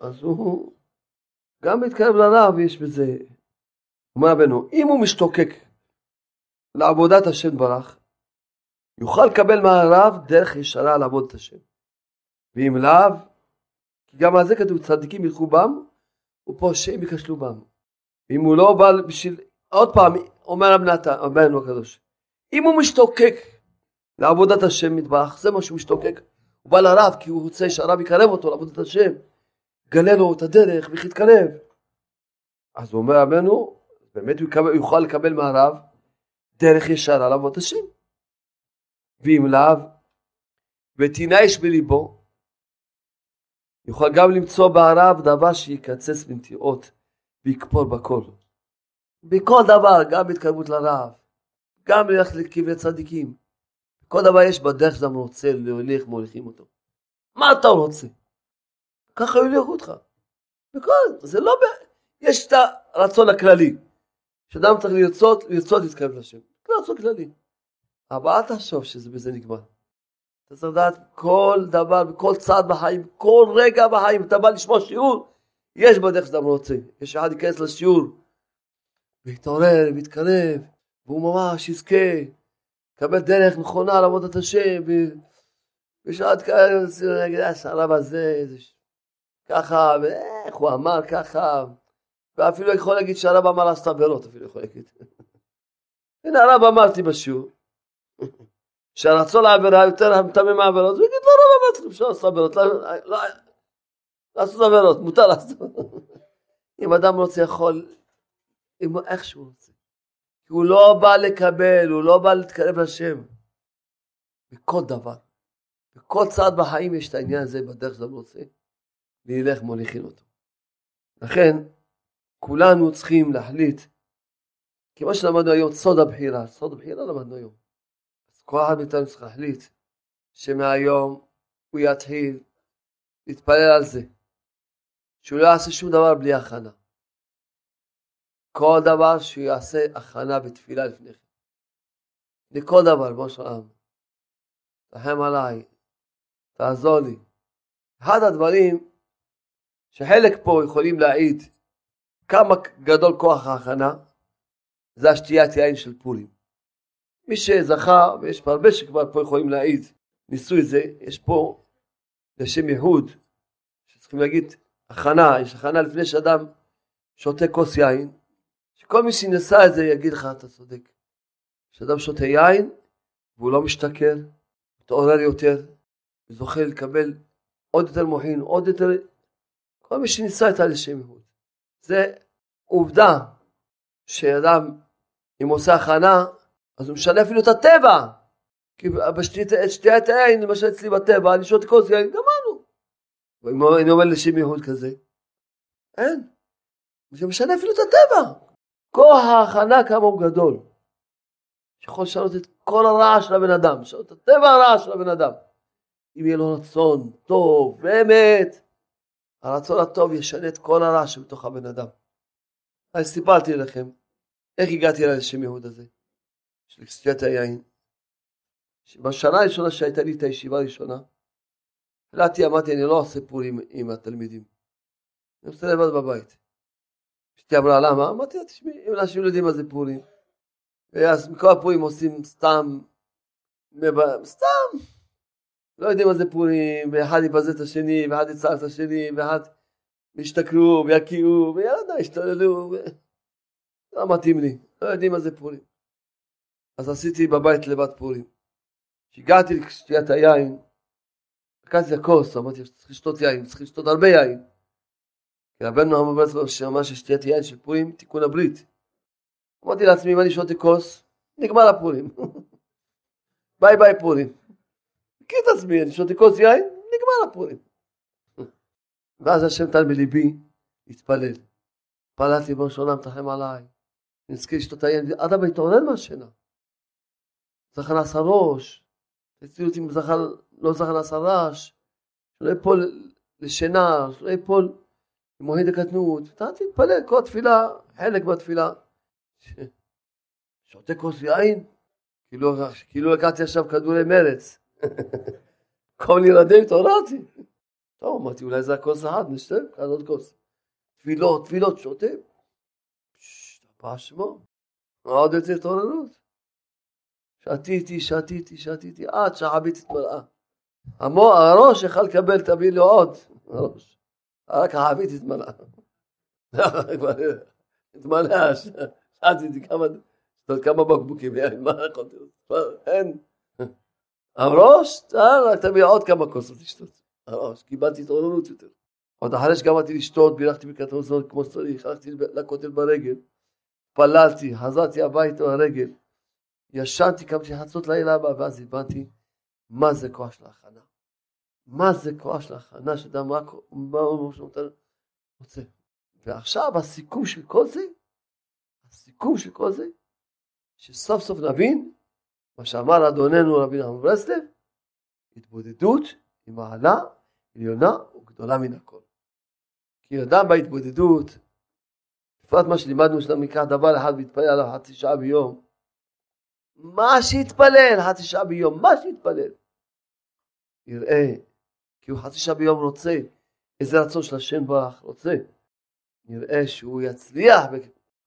אז הוא גם מתקרב לרב, יש בזה, אומר רבנו, אם הוא משתוקק לעבודת השם ברך, יוכל לקבל מהרב דרך ישרה לעבוד את השם. ואם לאו, כי גם על זה כתוב צדיקים ילכו בם, ופושעים ייכשלו בם. ואם הוא לא בא בשביל, עוד פעם, אומר רבנו הקדוש, אם הוא משתוקק לעבודת השם מטבח, זה מה שהוא משתוקק. הוא בא לרב כי הוא רוצה שהרב יקרב אותו לעבודת השם, גלה לו את הדרך ואיך יתקרב. אז הוא אומר רבנו, באמת הוא יקבל, יוכל לקבל מהרב דרך ישרה לעבוד השם. ואם לאו, ותנאיש בליבו, יוכל גם למצוא בערב דבר שיקצץ בנטיעות ויקפור בכל. בכל דבר, גם בהתקרבות לרב, גם ללכת לקברי צדיקים. כל דבר יש בדרך שאתה רוצה להוליך, מוליכים אותו. מה אתה רוצה? ככה יוליכו אותך. בכל, זה לא, ב... יש את הרצון הכללי, שאדם צריך לרצות, לרצות להתקרב לשם. זה רצון כללי. אבל אל תחשוב שזה בזה נגמר. אתה צריך לדעת כל דבר, בכל צעד בחיים, כל רגע בחיים, אתה בא לשמוע שיעור, יש בדרך שאתה רוצה. יש אחד ייכנס לשיעור, ויתעורר, ויתקרב, והוא ממש יזכה, לקבל דרך נכונה לעבודת השם, ושעת כאלה, יגיד, הרב הזה, ככה, ואיך הוא אמר ככה, ואפילו יכול להגיד שהרב אמר לעשות עבירות, אפילו יכול להגיד. הנה הרב אמרתי בשיעור, שהרצון לעבירה יותר מטמא מהעבירות, הוא יגיד לא רב אמרתי, אפשר לעשות עבירות, לא, לא, לעשות עבירות, מותר לעשות. אם אדם רוצה יכול, איך שהוא רוצה. כי הוא לא בא לקבל, הוא לא בא להתקרב לשם. בכל דבר. בכל צעד בחיים יש את העניין הזה בדרך שאתה רוצה. וילך מוליכין אותו. לכן, כולנו צריכים להחליט, כמו שלמדנו היום, סוד הבחירה, סוד הבחירה למדנו היום. אז כל אחד מאיתנו צריך להחליט שמהיום הוא יתחיל להתפלל על זה, שהוא לא יעשה שום דבר בלי הכנה. כל דבר שהוא יעשה הכנה בתפילה לפני כן. לכל דבר, בוא שלום. תחם עליי, תעזור לי. אחד הדברים שחלק פה יכולים להעיד כמה גדול כוח ההכנה, זה השתיית יין של פורים. מי שזכה, ויש פה הרבה שכבר פה יכולים להעיד, ניסו את זה, יש פה לשם ייחוד, שצריכים להגיד הכנה, יש הכנה לפני שאדם שותה כוס יין, שכל מי שניסה את זה יגיד לך, אתה צודק. כשאדם שותה יין, והוא לא משתכר, מתעורר יותר, וזוכה לקבל עוד יותר מוחין, עוד יותר... כל מי שניסה את לשם ייחוד. זה עובדה שאדם, אם עושה הכנה, אז הוא משנה אפילו את הטבע. כי בשתיית היין, למשל אצלי בטבע, אני שותה כוס יין, גמרנו. ואם אני אומר לשם ייחוד כזה, אין. זה משנה אפילו את הטבע. כוח ההכנה כמה הוא גדול. שיכול לשנות את כל הרעש של הבן אדם, לשנות את הטבע הרעש של הבן אדם. אם יהיה לו רצון טוב, באמת, הרצון הטוב ישנה את כל הרעש שבתוך הבן אדם. אז סיפרתי לכם איך הגעתי לשם יהוד הזה, של סטיית היין. בשנה הראשונה שהייתה לי את הישיבה הראשונה, החלטתי, אמרתי, אני לא עושה פורים עם התלמידים. אני עושה לבד בבית. אשתי אמרה, למה? אמרתי לה, תשמעי, אם אנשים לא יודעים מה זה פורים, אז מכל הפורים עושים סתם, סתם, לא יודעים מה זה פורים, ואחד יבזה את השני, ואחד יצער את השני, ואחד ישתכרו ויקיעו, ויאללה, ישתוללו, לא מתאים לי, לא יודעים מה זה פורים. אז עשיתי בבית לבד פורים. כשהגעתי לשתיית היין, לקחתי את הכוס, אמרתי, צריך לשתות יין, צריך לשתות הרבה יין. רבנו אמר בעצמו שאמר ששתיית יין של פורים, תיקון הברית. אמרתי לעצמי, אם אני שותה כוס, נגמר הפורים. ביי ביי פורים. מכיר את עצמי, אני שותה כוס יין, נגמר הפורים. ואז השם נתן בליבי להתפלל. התפללתי בראש העולם, תחם עליי. נזכיר לשתות היין, אדם התעורר מהשינה. זכר נעשה ראש, תצאו אותי אם זכר, לא זכר נעשה רעש, שלא יפול לשינה, שלא יפול מועד הקטנות, אתה תתפלל, כל תפילה, חלק מהתפילה. שותה כוס יין, כאילו, כאילו לקחתי עכשיו כדורי מרץ. כל ילדים התעוררתי. טוב, אמרתי, אולי זה הכוס אחד, נשתה, כאן עוד כוס. תפילות, תפילות. השתפע שמו. עוד יותר התעוררות. שתיתי, שתיתי, שתיתי, עד שהחבית התמלאה. הראש יכל לקבל, תביא לי עוד. הראש. רק החבית התמלאה. התמלאה, שאלתי כמה, כמה בקבוקים, מה יכולתי לעשות? אין. הראש, רק תביא עוד כמה כוסות לשתות. הראש, קיבלתי התעוררות יותר. עוד אחרי שגמרתי לשתות, בירכתי בקטר זון כמו שצריך, הלכתי לכותל ברגל, פללתי, חזרתי הביתה ברגל, ישנתי, קמתי חצות לילה הבא, ואז הבנתי מה זה כוח של ההכנה. מה זה כוח של הכנה, שאתה מה הוא רוצה. ועכשיו הסיכום של כל זה, הסיכום של כל זה, שסוף סוף נבין מה שאמר אדוננו רבי נחמן ברסלב, התבודדות היא מעלה עליונה וגדולה מן הכל. כי אדם בהתבודדות, בפרט מה שלימדנו שאתה מקרא דבר אחד ויתפלל עליו חצי שעה ביום, מה שיתפלל חצי שעה ביום, מה שיתפלל, יראה כי הוא חצי שעה ביום רוצה, איזה רצון של השם ברך רוצה. נראה שהוא יצליח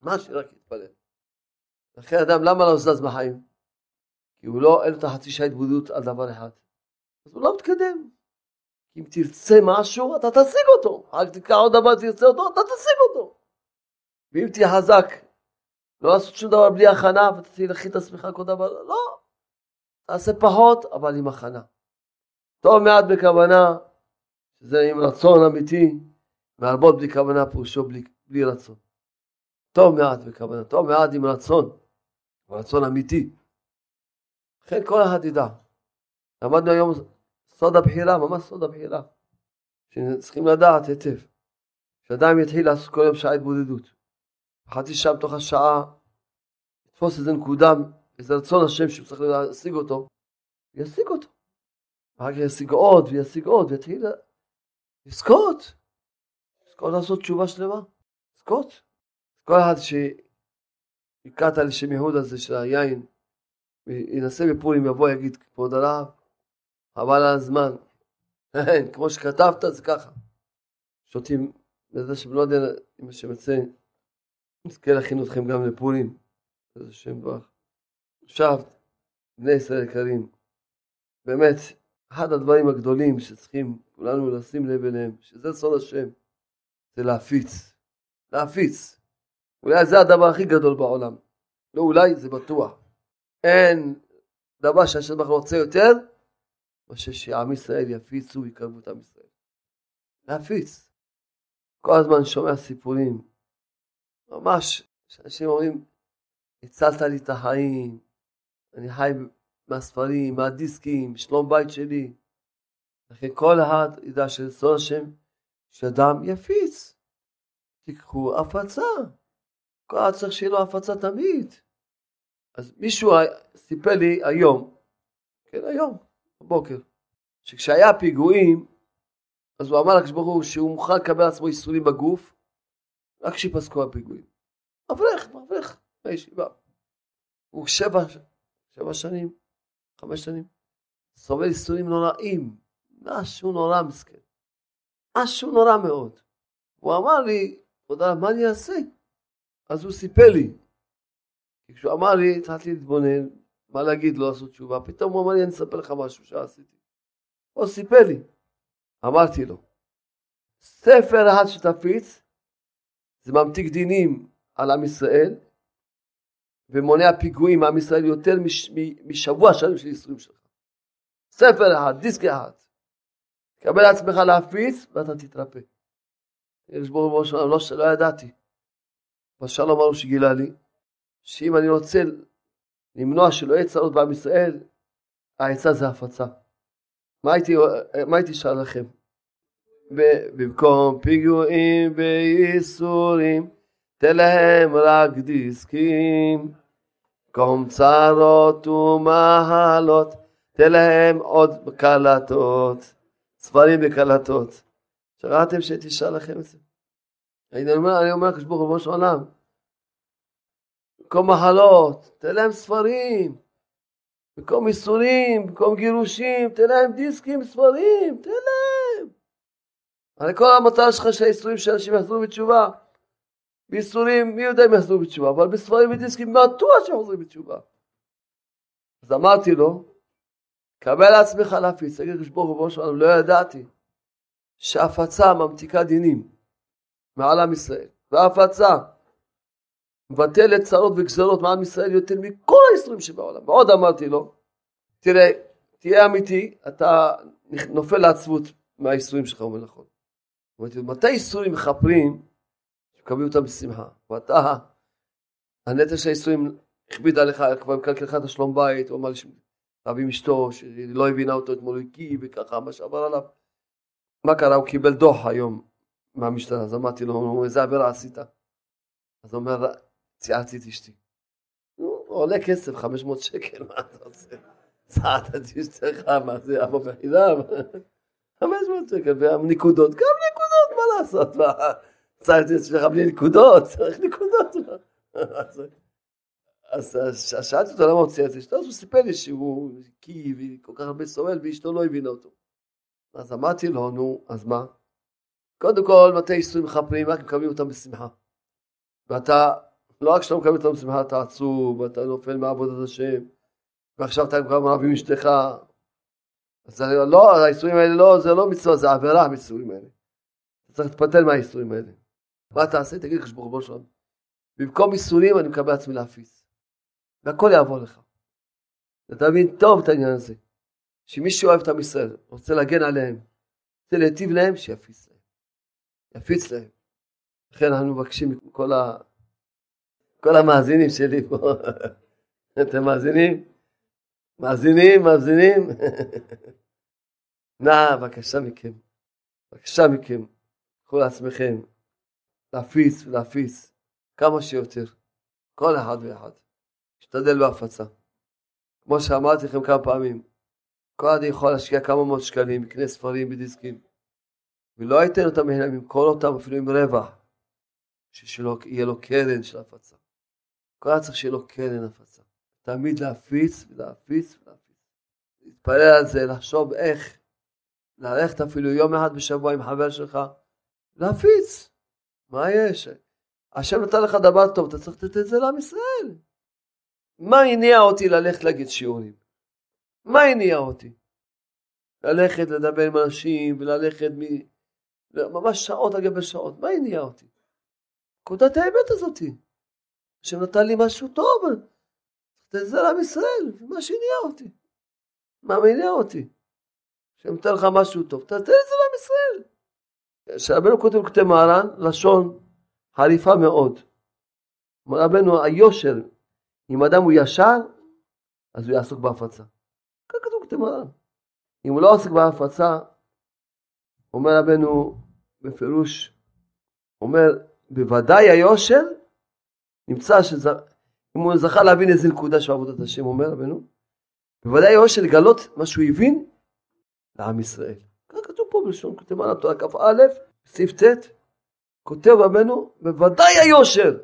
במה שרק יתפלל. לכן אדם למה לא זז בחיים? כי הוא לא, אין לו את החצי שעה התבודדות על דבר אחד. אז הוא לא מתקדם. אם תרצה משהו, אתה תשיג אותו. רק תקרא עוד דבר, תרצה אותו, אתה תשיג אותו. ואם תהיה חזק, לא לעשות שום דבר בלי הכנה, להכין את עצמך כל דבר, לא. תעשה פחות, אבל עם הכנה. טוב מעט בכוונה, שזה עם רצון אמיתי, והרבות בלי כוונה פירושו בלי, בלי רצון. טוב מעט בכוונה, טוב מעט עם רצון, רצון אמיתי. לכן כל אחד ידע. למדנו היום סוד הבחירה, ממש סוד הבחירה. שצריכים לדעת היטב. שאדם יתחיל לעשות כל יום שעה התבודדות. חצי שעה מתוך השעה, לתפוס איזה נקודה, איזה רצון השם שהוא צריך להשיג אותו, ישיג אותו. אחר כך ישיג עוד וישיג עוד, ויתחיל לזכות. לזכות לעשות תשובה שלמה. לזכות. כל אחד שיקעת על שם יהוד הזה של היין, ינסה בפורים, יבוא, יגיד, כבוד הרב, חבל על הזמן. כמו שכתבת, זה ככה. שותים, בעזרת השם, לא יודע אם השם יצא, נזכה להכין אתכם גם לפורים. בעזרת השם ברך. עכשיו, בני ישראל יקרים, באמת, אחד הדברים הגדולים שצריכים כולנו לשים לב אליהם, שזה סוד השם, זה להפיץ. להפיץ. אולי זה הדבר הכי גדול בעולם. לא אולי, זה בטוח. אין דבר שהשם רוצה יותר, מאשר שעם ישראל יפיצו ויקרבו את עם ישראל. להפיץ. כל הזמן שומע סיפורים, ממש, שאנשים אומרים, הצלת לי את החיים, אני חי מהספרים, מהדיסקים, שלום בית שלי. לכן כל אחד ידע שרצון השם, שאדם יפיץ. תיקחו הפצה. כל אחד צריך שיהיה לו הפצה תמיד. אז מישהו סיפר לי היום, כן היום, בבוקר, שכשהיה פיגועים, אז הוא אמר לקדוש ברוך הוא שהוא מוכן לקבל לעצמו ייסורים בגוף, רק שיפסקו הפיגועים. אברך, אברך, בישיבה. הוא שבע, שבע שנים, חמש שנים, סובל ייסורים נוראים, משהו נורא מסכן, משהו נורא מאוד. הוא אמר לי, תודה, מה אני אעשה? אז הוא סיפר לי. כשהוא אמר לי, התחלתי להתבונן, מה להגיד, לא לעשות תשובה, פתאום הוא אמר לי, אני אספר לך משהו שעשיתי. הוא סיפר לי. אמרתי לו, ספר אחד שתפיץ, זה ממתיק דינים על עם ישראל, ומונע פיגועים מעם ישראל יותר מש, משבוע שלם של ייסורים שלך. ספר אחד, דיסק אחד. תקבל לעצמך להפיץ ואתה תתרפא. יש בו ראש העולם, לא, לא ידעתי. אבל שלום אמרנו שגילה לי, שאם אני רוצה למנוע שלא יהיה צרות בעם ישראל, העצה זה הפצה. מה הייתי, מה הייתי שאל לכם? במקום פיגועים וייסורים, תן להם רק דיסקים. במקום צרות ומהלות, תן להם עוד קלטות, ספרים וקלטות. שראיתם שהייתי שאל לכם את זה? אני אומר, אני אומר, כשברוך הוא של עולם, במקום מחלות, תן להם ספרים, במקום ייסורים, במקום גירושים, תן להם דיסקים, ספרים, תן להם. הרי כל המטרה שלך שהייסורים של אנשים יחזרו בתשובה. בייסורים, מי יודע אם יחזרו בתשובה, אבל בספרים ודיסקים בטוח שיחזרו בתשובה. אז אמרתי לו, קבל לעצמך להפיץ, תגיד לשבור רבו שלנו, לא ידעתי שהפצה ממתיקה דינים מעל עם ישראל, והפצה מבטלת צרות וגזרות מעם ישראל יותר מכל האיסורים שבעולם. ועוד אמרתי לו, תראה, תהיה אמיתי, אתה נופל לעצבות מהאיסורים שלך, אומר נכון. אמרתי לו, מתי איסורים מכפרים, מקבלים אותם בשמחה. ואתה, הנטל של האיסורים הכביד עליך, כבר מקלקל לך את השלום בית, הוא אמר לי, עם אשתו, שהיא לא הבינה אותו אתמול, הקיא וככה, מה שעבר עליו. מה קרה? הוא קיבל דוח היום מהמשטרה, אז אמרתי לו, איזה עבירה עשית? אז הוא אומר, ציינתי את אשתי. עולה כסף, 500 שקל, מה אתה רוצה? צעדת את אשתך, מה זה, אבא בחינם? 500 שקל, ונקודות, גם נקודות, מה לעשות? צעדת את אשתך בלי נקודות, צריך נקודות. אז שאלתי אותו למה הוא ציין את אשתו, אז הוא סיפר לי שהוא קיא וכל כך הרבה סובל, ואשתו לא הבינה אותו. אז אמרתי לו, נו, אז מה? קודם כל, מתי איסורים מכפרים, רק מקבלים אותם בשמחה. ואתה לא רק שאתה מקבל את המשימה, אתה עצוב, אתה נופל מעבודת השם, ועכשיו אתה כבר רב עם אשתך. אז לא, האיסורים האלה לא, זה לא מצווה, זה עבירה האיסורים האלה. צריך להתפתל מהאיסורים האלה. מה תעשה? תגיד לך שברוך שלנו. במקום איסורים אני מקבל עצמי להפיס. והכל יעבור לך. אתה מבין טוב את העניין הזה. שמי שאוהב את עם ישראל, רוצה להגן עליהם, רוצה להיטיב להם, שיפיץ להם. יפיץ להם. לכן אנחנו מבקשים מכל ה... כל המאזינים שלי פה, אתם מאזינים? מאזינים, מאזינים? נא, בבקשה מכם, בבקשה מכם, קחו לעצמכם להפיץ ולהפיץ כמה שיותר, כל אחד ואחד. להשתדל בהפצה. כמו שאמרתי לכם כמה פעמים, כל אחד יכול להשקיע כמה מאות שקלים, יקנה ספרים בדיסקים, ולא ייתן אותם, ימכור אותם אפילו עם רווח, שיהיה לו קרן של הפצה. כל אחד צריך שיהיה לו קרן הפצה. תמיד להפיץ ולהפיץ ולהפיץ. להתפלל על זה, לחשוב איך, ללכת אפילו יום אחד בשבוע עם חבר שלך, להפיץ. מה יש? השם נתן לך דבר טוב, אתה צריך לתת את זה לעם ישראל. מה הניע אותי ללכת להגיד שיעורים? מה הניע אותי? ללכת לדבר עם אנשים וללכת מ... ממש שעות על גבי שעות, מה הניע אותי? נקודת האמת הזאתי. השם נתן לי משהו טוב, תן את זה לעם ישראל, מה שהניע אותי. מה מניע אותי? השם נותן לך משהו טוב, תתן את זה לעם ישראל. כשרבנו כותב כותב מהר"ן, לשון חריפה מאוד. אומר רבנו, היושר, אם אדם הוא ישר, אז הוא יעסוק בהפצה. כך כתוב כותב מהר"ן. אם הוא לא עוסק בהפצה, אומר רבנו בפירוש, אומר, בוודאי היושר נמצא שזה, אם הוא זכה להבין איזה נקודה של עבודת השם, אומר רבנו, בוודאי היושר לגלות מה שהוא הבין לעם ישראל. בלשון כותב על התורה כ"א, סעיף ט', כותב רבנו, בוודאי היושר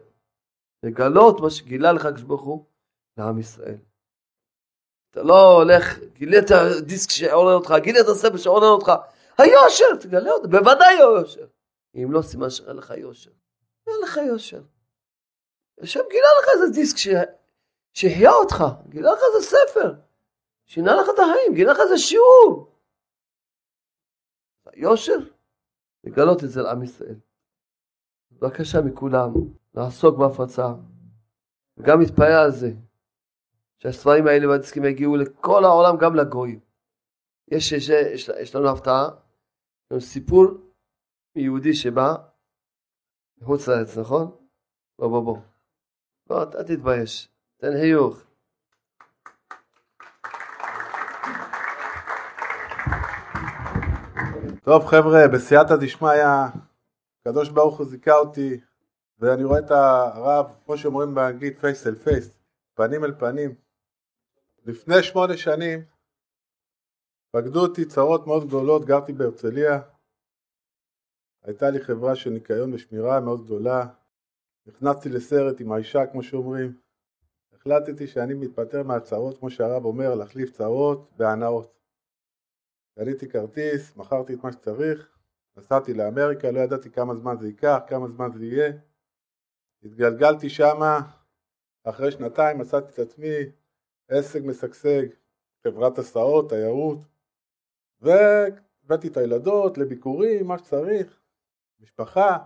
לגלות מה שגילה לך הקדוש ברוך הוא לעם ישראל. אתה לא הולך, גילית דיסק שעורר אותך, גילית הספר שעורר אותך, היושר, תגלה אותו, בוודאי היושר. אם לא, סימן שאין לך יושר. אין לך יושר. השם גילה לך איזה דיסק שהחיה אותך, גילה לך איזה ספר, שינה לך את החיים, גילה לך איזה שיעור. היושר, לגלות את זה לעם ישראל. בבקשה מכולם, לעסוק בהפצה, וגם להתפעל על זה, שהספרים האלה והדיסקים יגיעו לכל העולם, גם לגויים. יש, יש, יש, יש לנו הפתעה, יש לנו סיפור מיהודי שבא מחוץ לארץ, נכון? בוא בוא בוא. לא, אל תתבייש, תן חיוך. טוב חבר'ה, בסייעתא דשמיא, הקדוש ברוך הוא זיכה אותי ואני רואה את הרב, כמו שאומרים באנגלית, face אל face, פנים אל פנים. לפני שמונה שנים פקדו אותי צרות מאוד גדולות, גרתי בהרצליה, הייתה לי חברה של ניקיון ושמירה מאוד גדולה, נכנסתי לסרט עם האישה כמו שאומרים, החלטתי שאני מתפטר מהצרות כמו שהרב אומר, להחליף צרות בהנאות. קניתי כרטיס, מכרתי את מה שצריך, נסעתי לאמריקה, לא ידעתי כמה זמן זה ייקח, כמה זמן זה יהיה. התגלגלתי שמה, אחרי שנתיים מצאתי את עצמי עסק משגשג, חברת הסעות, תיירות, והבאתי את הילדות לביקורים, מה שצריך, משפחה,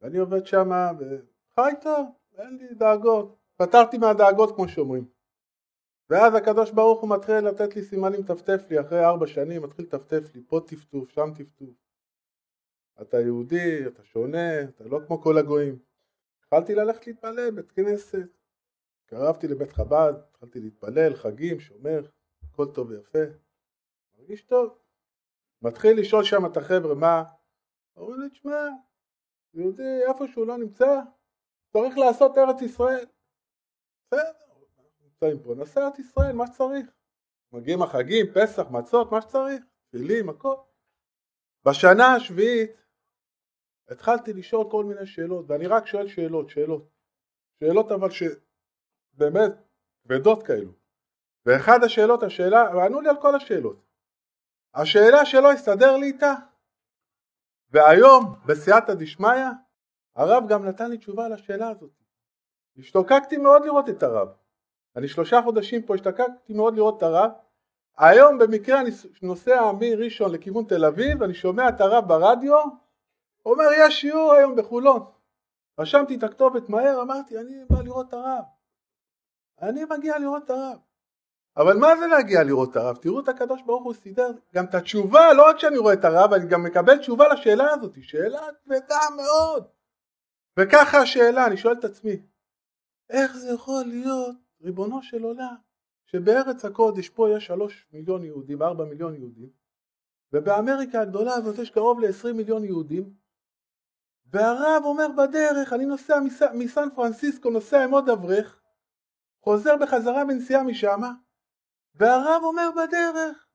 ואני עובד שמה וחי טוב, אין לי דאגות, פתרתי מהדאגות כמו שאומרים. ואז הקדוש ברוך הוא מתחיל לתת לי סימנים, טפטף לי, אחרי ארבע שנים מתחיל לטפטף לי, פה טפטוף, שם טפטוף. אתה יהודי, אתה שונה, אתה לא כמו כל הגויים. התחלתי ללכת להתפלל בית כנסת. קרבתי לבית חב"ד, התחלתי להתפלל, חגים, שומר, הכל טוב ויפה. מרגיש טוב. מתחיל לשאול שם את החבר'ה מה, אומרים לי, תשמע, יהודי איפה שהוא לא נמצא, צריך לעשות ארץ ישראל. בסדר. נמצאים פה, נעשה ארץ ישראל, מה שצריך. מגיעים החגים, פסח, מצות, מה שצריך, תפילים, הכל. בשנה השביעית התחלתי לשאול כל מיני שאלות, ואני רק שואל שאלות, שאלות. שאלות אבל שבאמת כבדות כאלו. ואחד השאלות, השאלה, וענו לי על כל השאלות. השאלה שלא הסתדר לי איתה, והיום, בסייעתא דשמיא, הרב גם נתן לי תשובה לשאלה הזאת. השתוקקתי מאוד לראות את הרב. אני שלושה חודשים פה, השתקקתי מאוד לראות את הרב. היום במקרה אני נוסע מראשון לכיוון תל אביב, אני שומע את הרב ברדיו, אומר יש שיעור היום בחולון. רשמתי את הכתובת מהר, אמרתי אני בא לראות את הרב. אני מגיע לראות את הרב. אבל מה זה להגיע לראות את הרב? תראו את הקדוש ברוך הוא סידר גם את התשובה, לא רק שאני רואה את הרב, אני גם מקבל תשובה לשאלה הזאת, שאלה כבדה מאוד. וככה השאלה, אני שואל את עצמי, איך זה יכול להיות ריבונו של עולם, שבארץ הקודש פה יש שלוש מיליון יהודים, ארבע מיליון יהודים, ובאמריקה הגדולה הזאת יש קרוב ל-20 מיליון יהודים, והרב אומר בדרך, אני נוסע מס... מסן פרנסיסקו, נוסע עם עוד אברך, חוזר בחזרה בנסיעה משם, והרב אומר בדרך,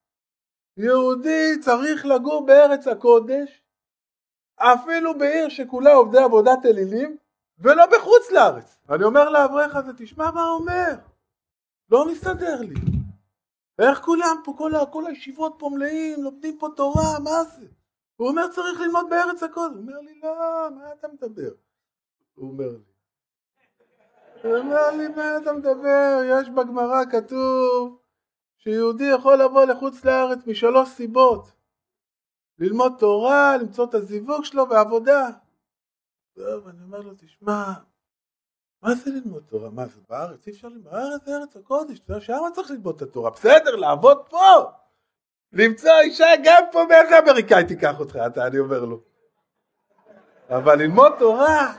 יהודי צריך לגור בארץ הקודש, אפילו בעיר שכולה עובדי עבודת אלילים, ולא בחוץ לארץ. אני אומר לאברך הזה, תשמע מה אומר, לא מסתדר לי. איך כולם פה, כל, כל הישיבות פה מלאים, לומדים פה תורה, מה זה? הוא אומר צריך ללמוד בארץ הקודש. הוא אומר לי, לא, מה אתה מדבר? הוא אומר לי. הוא אומר לי, מה אתה מדבר? יש בגמרא כתוב שיהודי יכול לבוא לחוץ לארץ משלוש סיבות. ללמוד תורה, למצוא את הזיווג שלו ועבודה. טוב, אני אומר לו, תשמע, מה זה ללמוד תורה? מה זה בארץ? אי אפשר ללמוד, בארץ זה ארץ הקודש, שם צריך ללמוד את התורה. בסדר, לעבוד פה! למצוא אישה גם פה, מאיזה אמריקאי תיקח אותך, אתה, אני אומר לו. אבל ללמוד תורה...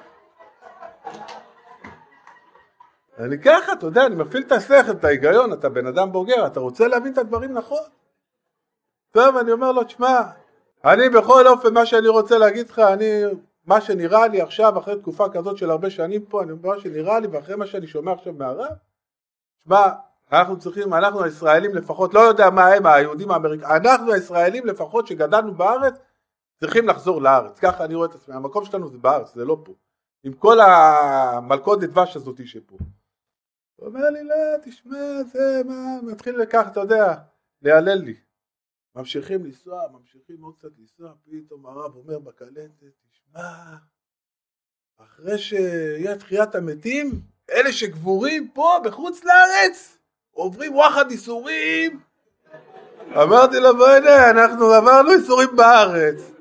אני ככה, אתה יודע, אני מפעיל את השכל, את ההיגיון, אתה בן אדם בוגר, אתה רוצה להבין את הדברים נכון. טוב, אני אומר לו, תשמע, אני בכל אופן, מה שאני רוצה להגיד לך, אני, מה שנראה לי עכשיו, אחרי תקופה כזאת של הרבה שנים פה, אני אומר שנראה לי, ואחרי מה שאני שומע עכשיו מהרב, תשמע, אנחנו צריכים, אנחנו הישראלים לפחות, לא יודע מה הם היהודים האמריקאים, אנחנו הישראלים לפחות שגדלנו בארץ, צריכים לחזור לארץ, ככה אני רואה את עצמי, המקום שלנו זה בארץ, זה לא פה, עם כל המלכודת דבש הזאתי שפה. הוא אומר לי, לא, תשמע, זה מה, מתחיל לכך, אתה יודע, להלל לי. ממשיכים לנסוע, ממשיכים עוד קצת לנסוע, פתאום הרב אומר בקלטת, תשמע, אחרי שיהיה תחיית המתים, אלה שקבורים פה בחוץ לארץ, עוברים וואחד איסורים. אמרתי לו, בואי הנה, אנחנו עברנו איסורים בארץ,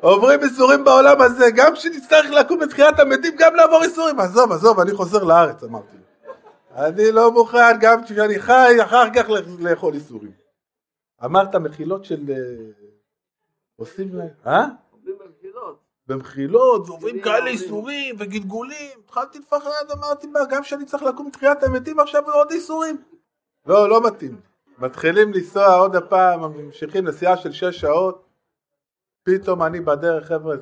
עוברים איסורים בעולם הזה, גם כשנצטרך לקום בתחיית המתים, גם לעבור איסורים. עזוב, עזוב, אני חוזר לארץ, אמרתי לו. אני לא מוכן גם כשאני חי אחר כך לאכול איסורים. אמרת מחילות של... אה, עושים להם... אה? במחילות, ועוברים כאלה איסורים וגלגולים, התחלתי לפחד, אמרתי מה, גם כשאני צריך לקום מתחיית המתים עכשיו ועוד איסורים? לא, לא מתאים. מתחילים לנסוע עוד הפעם, ממשיכים נסיעה של שש שעות, פתאום אני בדרך, חבר'ה,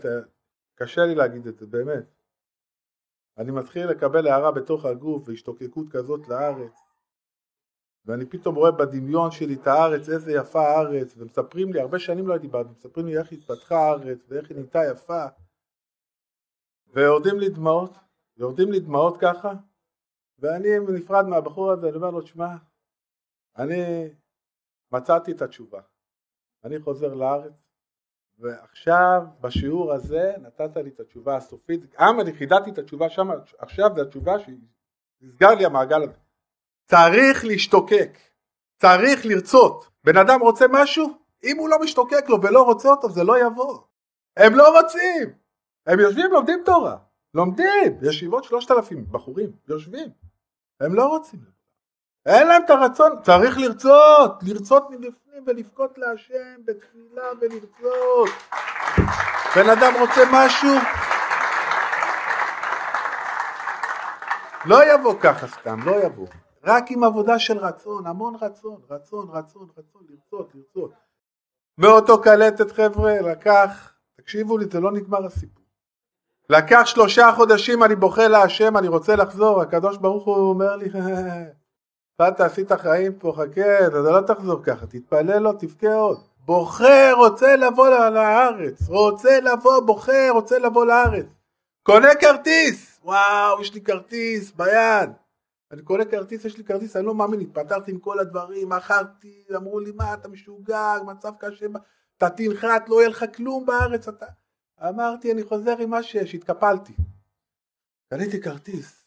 קשה לי להגיד את זה, באמת. אני מתחיל לקבל הערה בתוך הגוף והשתוקקות כזאת לארץ ואני פתאום רואה בדמיון שלי את הארץ, איזה יפה הארץ ומספרים לי, הרבה שנים לא הייתי בארץ, מספרים לי איך התפתחה הארץ ואיך היא נהייתה יפה ויורדים לי דמעות, יורדים לי דמעות ככה ואני נפרד מהבחור הזה, אני אומר לו, שמע, אני מצאתי את התשובה, אני חוזר לארץ ועכשיו בשיעור הזה נתת לי את התשובה הסופית, גם אני חידדתי את התשובה שם, עכשיו זו התשובה שנסגר לי המעגל הזה. צריך להשתוקק, צריך לרצות. בן אדם רוצה משהו, אם הוא לא משתוקק לו ולא רוצה אותו זה לא יבוא. הם לא רוצים, הם יושבים לומדים תורה, לומדים, ישיבות שלושת אלפים בחורים, יושבים, הם לא רוצים. אין להם את הרצון, צריך לרצות, לרצות מבפנים ולבכות להשם בתפילה ולרצות. בן אדם רוצה משהו, לא יבוא ככה סתם, לא יבוא. רק עם עבודה של רצון, המון רצון, רצון, רצון, רצון, לרצות, לרצות. מאותו קלטת חבר'ה, לקח, תקשיבו לי, זה לא נגמר הסיפור. לקח שלושה חודשים, אני בוכה להשם, אני רוצה לחזור, הקדוש ברוך הוא אומר לי, אתה עשית חיים פה, חכה, אתה לא תחזור ככה, תתפלל לו, תבכה עוד. בוחר, רוצה לבוא לארץ, רוצה לבוא, בוחר, רוצה לבוא לארץ. קונה כרטיס, וואו, יש לי כרטיס ביד. אני קונה כרטיס, יש לי כרטיס, אני לא מאמין, התפטרתי עם כל הדברים, מכרתי, אמרו לי, מה, אתה משוגע, מצב קשה, אתה תנחת, לא יהיה לך כלום בארץ, אתה... אמרתי, אני חוזר עם מה שיש, התקפלתי. קניתי כרטיס,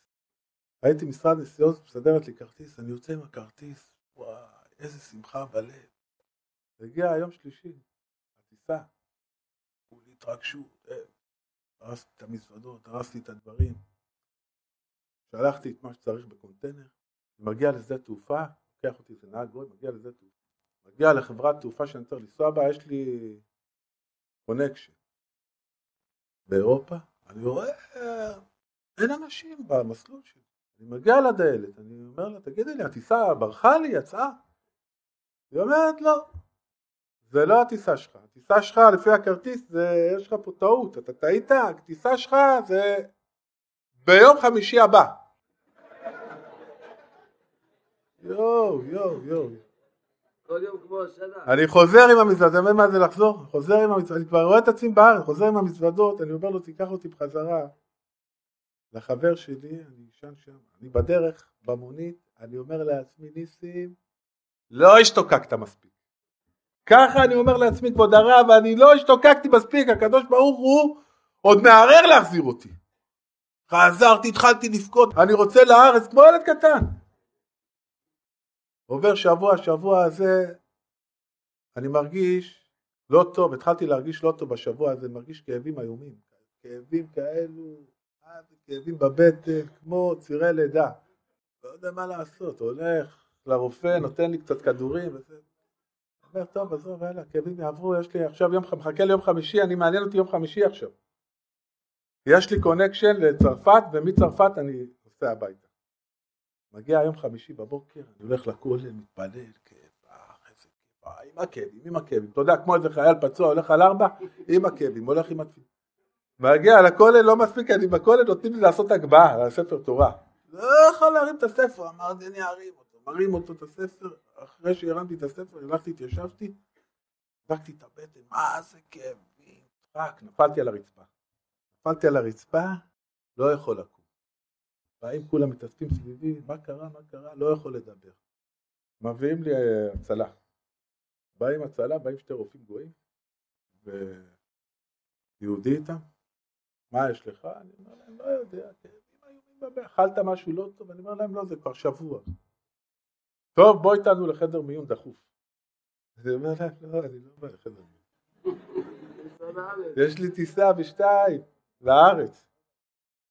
ראיתי משרד נסיעות מסדרת לי כרטיס, אני יוצא עם הכרטיס, וואי, איזה שמחה בלב. הגיע היום שלישי, הטיסה, כולי התרגשות, אה, ארזתי את המזוודות, ארזתי את הדברים. שלחתי את מה שצריך בקונטיינר, מגיע לשדה תעופה, לוקח אותי איזה נהג גוי, מגיע לשדה תעופה, מגיע לחברת תעופה שאני צריך לנסוע בה, יש לי connection. באירופה, אני רואה, אין אנשים במסלול שלי. אני מגיע לדיילת, אני אומר לה, תגידי לי, הטיסה ברחה לי, יצאה? היא אומרת, לא. זה לא הטיסה שלך. הטיסה שלך, לפי הכרטיס, זה, יש לך פה טעות. אתה טעית, הטיסה שלך זה ביום חמישי הבא. יואו, יואו, יואו. כל יום כמו השנה. אני חוזר עם המזוודות, אתה מבין מה זה לחזור? חוזר עם המזוודות, אני כבר רואה את עצמי בארץ, חוזר עם המזוודות, אני אומר לו, תיקח אותי בחזרה. לחבר שלי, אני אשן שם, אני בדרך, במונית, אני אומר לעצמי, ניסים, לא השתוקקת מספיק. ככה אני אומר לעצמי, כבוד הרב, אני לא השתוקקתי מספיק, הקדוש ברוך הוא עוד מערער להחזיר אותי. חזרתי, התחלתי לבכות, אני רוצה לארץ כמו ילד קטן. עובר שבוע, שבוע הזה, אני מרגיש לא טוב, התחלתי להרגיש לא טוב בשבוע הזה, מרגיש כאבים איומים, כאבים כאלו, כאבים בבטן, כמו צירי לידה. לא יודע מה לעשות, הולך לרופא, נותן לי קצת כדורים, וזה. אומר, טוב, עזוב, יאללה, כאבים יעברו, יש לי עכשיו יום, מחכה ליום חמישי, אני מעניין אותי יום חמישי עכשיו. יש לי קונקשן לצרפת, ומצרפת אני נוסע הביתה. מגיע יום חמישי בבוקר, אני הולך לכולל, מתפלל, כאב, אה, איזה כאב, עם הכאבים, עם הכאבים. אתה יודע, כמו איזה חייל פצוע הולך על ארבע, עם הכאבים, הולך עם התפילה. מגיע לכולל, לא מספיק, אני בכולל, נותנים לי לעשות הגבהה על הספר תורה. לא יכול להרים את הספר, אמרתי, אני ארים אותו. מרים אותו את הספר, אחרי שהרמתי את הספר, הלכתי, התיישבתי, דפקתי את הבטן, מה זה כאבים, רק, נפלתי על הרצפה. נפלתי על הרצפה, לא יכול לקום. באים כולם מתאספים סביבי, מה קרה, מה קרה, לא יכול לדבר. מביאים לי אה, הצלה. באים הצלה, באים שתי רופאים גויים, ויהודי איתם, מה יש לך? אני אומר להם, לא יודע, כאבים איומים בבית, אכלת משהו לא טוב? אני אומר להם, לא, זה כבר שבוע. טוב, בוא איתנו לחדר מיון דחוף. אני אומר להם, לא, אני לא בא לחדר מיון. יש לי טיסה בשתיים לארץ.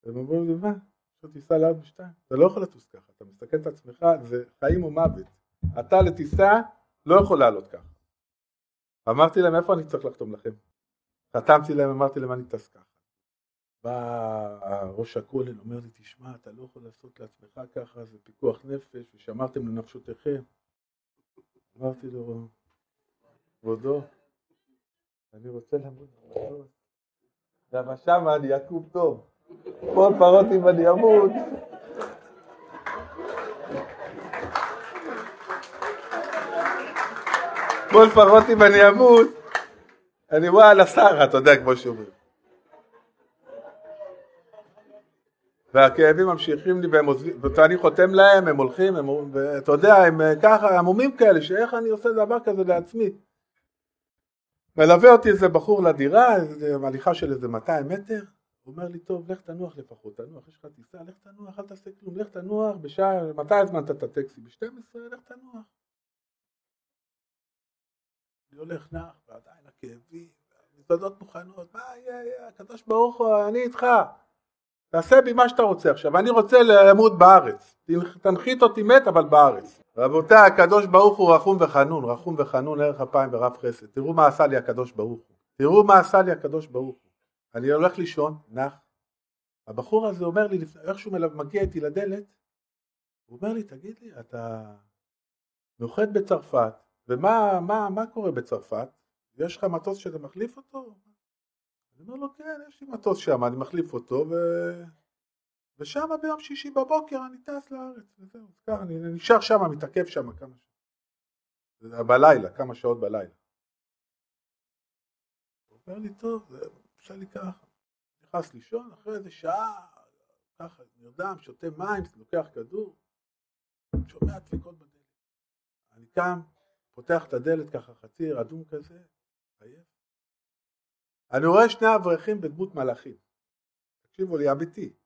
הם אומרים לי, מה? יש לי טיסה לארץ בשתיים? אתה לא יכול לטוס ככה, אתה מסתכל את עצמך, זה חיים או מוות. אתה לטיסה לא יכול לעלות ככה. אמרתי להם, איפה אני צריך לחתום לכם? חתמתי להם, אמרתי להם, אני טס ככה. בא ראש הכולל, אומר לי, תשמע, אתה לא יכול לעשות לעצמך ככה, זה פיקוח נפש, ושמרתם לנפשותיכם. אמרתי לו, כבודו, אני רוצה למות במטוס. למה שמה אני אקום טוב. כל פרות אם אני אמות. כל פרות אם אני אמות, אני וואלה שרה, אתה יודע, כמו שאומרים. והכאבים ממשיכים לי והם עוזבים, ואני חותם להם, הם הולכים, הם, ואתה יודע, הם אה, ככה עמומים כאלה, שאיך אני עושה דבר כזה לעצמי. מלווה אותי איזה בחור לדירה, איזה הליכה של איזה 200 מטר, אומר לי, טוב, לך תנוח לפחות, תנוח, יש לך טיסה, לך תנוח, אל תעשה כלום, לך תנוח, בשעה, מתי הזמנת את הטקסי? ב-12, לך תנוח. אני הולך נח, ועדיין הכאבים, המזוודות מוכנות, מה יהיה, הקדוש ברוך הוא, אני איתך. תעשה בי מה שאתה רוצה עכשיו, אני רוצה למות בארץ, תנחית אותי מת אבל בארץ. רבותיי, הקדוש ברוך הוא רחום וחנון, רחום וחנון, ערך אפיים ורב חסד. תראו מה עשה לי הקדוש ברוך הוא. תראו מה עשה לי הקדוש ברוך הוא. אני הולך לישון, נח. הבחור הזה אומר לי, איך שהוא מגיע איתי לדלת, הוא אומר לי, תגיד לי, אתה נוחת בצרפת, ומה מה, מה קורה בצרפת? יש לך מטוס שאתה מחליף אותו? אני אומר לו, כן, יש לי מטוס שם, אני מחליף אותו, ו... ושם ביום שישי בבוקר אני טס לארץ, וזהו, ככה, אני נשאר שם, מתעכב שם כמה שעות. בלילה, כמה שעות בלילה. הוא אומר לי, טוב, עושה לי ככה. נכנס לישון, אחרי איזה שעה, ככה, נרדם, שותה מים, לוקח כדור, שומע דפיקות בדלת. אני קם, פותח את הדלת ככה, חצי רדום כזה, עייף. אני רואה שני אברכים בדמות מלאכים. תקשיבו לי, אמיתי.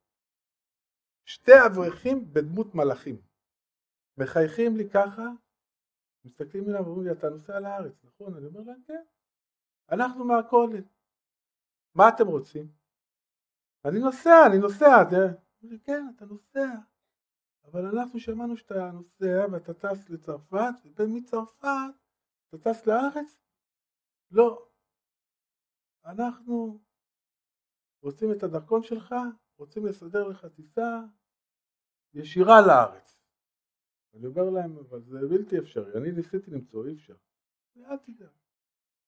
שתי אברכים בדמות מלאכים. מחייכים לי ככה, מסתכלים עליו ואומרים לי, אתה נוסע לארץ, נכון? אני אומר להם, כן. אנחנו מהכולל. מה אתם רוצים? אני נוסע, אני נוסע. כן, אתה נוסע. אבל אנחנו שמענו שאתה נוסע ואתה טס לצרפת, ומצרפת אתה טס לארץ? לא. אנחנו רוצים את הדרכון שלך, רוצים לסדר לך טיסה, ישירה לארץ. אני אומר להם, אבל זה בלתי אפשרי, אני ניסיתי למצוא, אי אפשר. אל תדאג.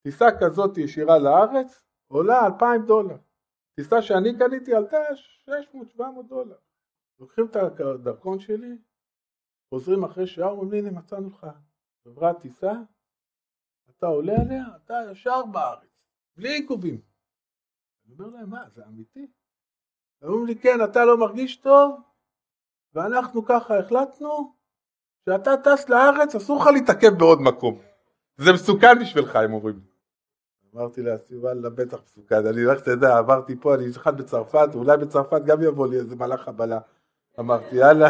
טיסה כזאת ישירה לארץ עולה 2,000 דולר. טיסה שאני קניתי עלתה 600-700 דולר. לוקחים את הדרכון שלי, חוזרים אחרי שעה, אומרים לי, מצאנו לך חברת טיסה, אתה עולה עליה, אתה ישר בארץ, בלי עיכובים. אני אומר להם, מה, זה אמיתי? אומרים לי, כן, אתה לא מרגיש טוב, ואנחנו ככה החלטנו, שאתה טס לארץ, אסור לך להתעכב בעוד מקום. זה מסוכן בשבילך, הם אומרים. אמרתי לעצמי, וואלה, בטח מסוכן, אני רק תדע, עברתי פה, אני אחד בצרפת, אולי בצרפת גם יבוא לי איזה מלאך חבלה. אמרתי, יאללה,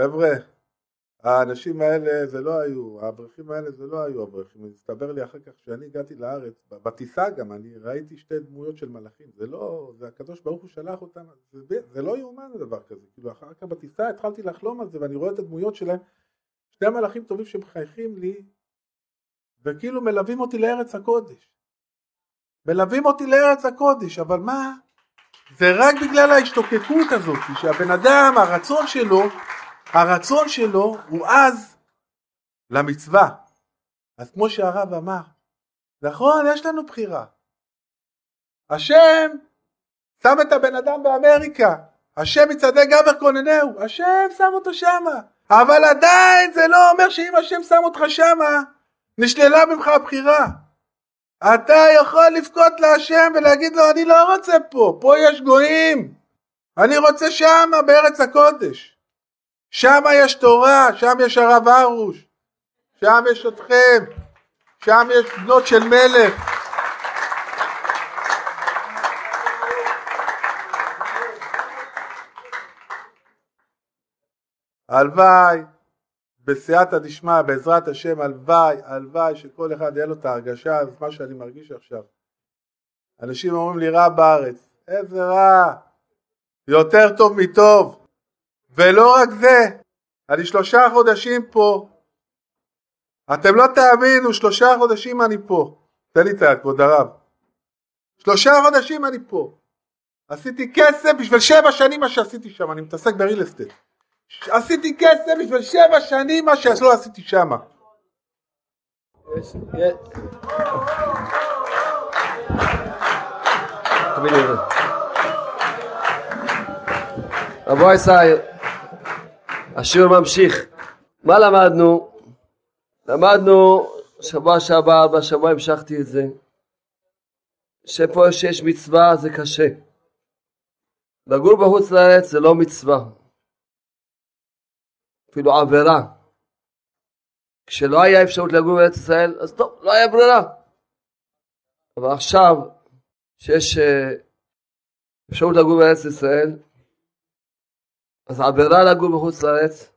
חבר'ה, האנשים האלה זה לא היו, האברכים האלה זה לא היו אברכים, הסתבר לי אחר כך כשאני הגעתי לארץ, בטיסה גם, אני ראיתי שתי דמויות של מלאכים, זה לא, זה הקדוש ברוך הוא שלח אותם, זה, זה לא יאומן הדבר כזה, כאילו אחר כך בטיסה התחלתי לחלום על זה ואני רואה את הדמויות שלהם, שני מלאכים טובים שמחייכים לי, וכאילו מלווים אותי לארץ הקודש, מלווים אותי לארץ הקודש, אבל מה, זה רק בגלל ההשתוקקות הזאת, שהבן אדם, הרצון שלו, הרצון שלו הוא אז למצווה. אז כמו שהרב אמר, נכון, יש לנו בחירה. השם שם את הבן אדם באמריקה, השם מצעדי גבר כוננהו, השם שם אותו שמה, אבל עדיין זה לא אומר שאם השם שם אותך שמה, נשללה ממך הבחירה. אתה יכול לבכות להשם ולהגיד לו אני לא רוצה פה, פה יש גויים, אני רוצה שמה בארץ הקודש. שם יש תורה, שם יש הרב ארוש, שם יש אתכם, שם יש בנות של מלך. הלוואי, בסייעתא דשמיא, בעזרת השם, הלוואי, הלוואי שכל אחד יהיה לו את ההרגשה הזאת, מה שאני מרגיש עכשיו. אנשים אומרים לי רע בארץ, איזה רע, יותר טוב מטוב. ולא רק זה, אני שלושה חודשים פה. אתם לא תאמינו, שלושה חודשים אני פה. תן לי את היד, כבוד הרב. שלושה חודשים אני פה. עשיתי כסף בשביל שבע שנים מה שעשיתי שם, אני מתעסק בריל אסטייט. עשיתי כסף בשביל שבע שנים מה שלא עשיתי שם. רבו ישראל השיעור ממשיך. מה למדנו? למדנו שבוע שעבר, בשבוע המשכתי את זה, שפה שיש מצווה זה קשה. לגור בחוץ לארץ זה לא מצווה, אפילו עבירה. כשלא היה אפשרות לגור בארץ ישראל, אז טוב, לא היה ברירה. אבל עכשיו, שיש אה, אפשרות לגור בארץ ישראל, אז עבירה לגור בחוץ לארץ,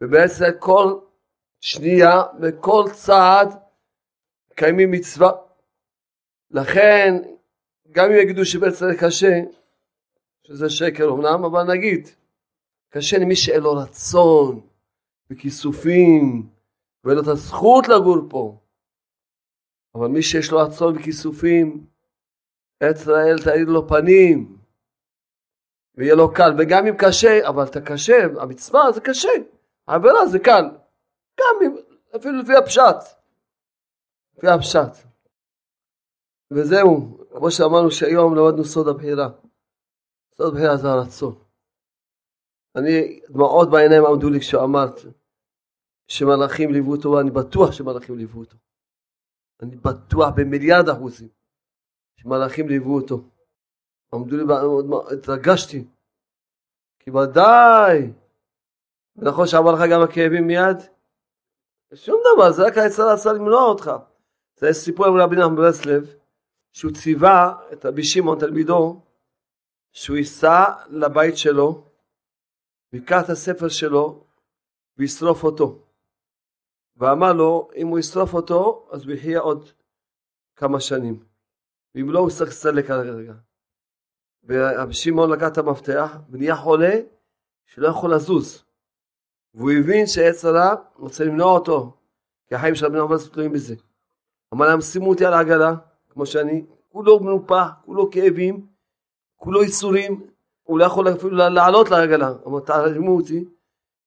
ובעצם כל שנייה וכל צעד מקיימים מצווה. לכן, גם אם יגידו שבארץ ישראל קשה, שזה שקר אמנם, אבל נגיד, קשה למי שאין לו רצון בכיסופים, ואין לו את הזכות לגור פה. אבל מי שיש לו רצון בכיסופים, ארץ ישראל תאיר לו פנים. ויהיה לו קל, וגם אם קשה, אבל אתה קשה, המצווה זה קשה, העבירה זה קל, גם אם, אפילו לפי הפשט, לפי הפשט. וזהו, כמו שאמרנו שהיום למדנו סוד הבחירה. סוד הבחירה זה הרצון. אני, דמעות בעיניים עמדו לי כשאמרת שמלאכים ליוו אותו, ואני בטוח שמלאכים ליוו אותו. אני בטוח במיליארד אחוזים שמלאכים ליוו אותו. עמדו לי, התרגשתי, כי ודאי, נכון שאמר לך גם הכאבים מיד? שום דבר, זה רק היצר רצה למנוע אותך. זה סיפור עם רבי נחמן ברסלב, שהוא ציווה את רבי שמעון תלמידו, שהוא ייסע לבית שלו, ויקח את הספר שלו וישרוף אותו. ואמר לו, אם הוא ישרוף אותו, אז הוא יחיה עוד כמה שנים. ואם לא, הוא צריך לסלק הרגע. ורבי שמעון לקח את המפתח ונהיה חולה שלא יכול לזוז. והוא הבין שעץ הרע רוצה למנוע אותו, כי החיים של רבי נחמן תלויים בזה. אמר להם שימו אותי על העגלה, כמו שאני, כולו מנופח, כולו כאבים, כולו ייסורים. הוא לא יכול אפילו לעלות לעגלה. אמר, תעלמו אותי,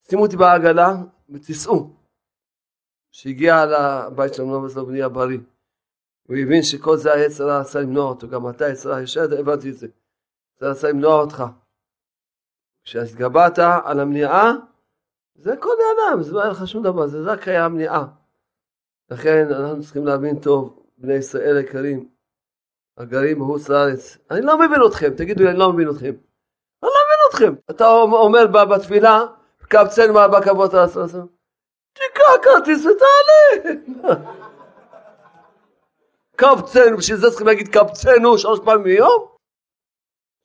שימו אותי בעגלה ותיסעו. כשהגיע לבית שלנו, לא בסוף בנייה בריא. הוא הבין שכל זה היצר רצה למנוע אותו, גם אתה יצר ישר הבנתי את זה. זה רצה למנוע אותך. כשהתגברת על המניעה, זה כל העולם, זה לא היה לך שום דבר, זה רק היה המניעה. לכן אנחנו צריכים להבין טוב, בני ישראל יקרים, הגרים בחוץ לארץ, אני לא מבין אתכם, תגידו לי, אני לא מבין אתכם. אתכם. אתה אומר בתפילה, קבצנו מארבע כבוד על הסרסר. תקרא כרטיס ותעלה. קבצנו, בשביל זה צריכים להגיד קבצנו שלוש פעמים ביום?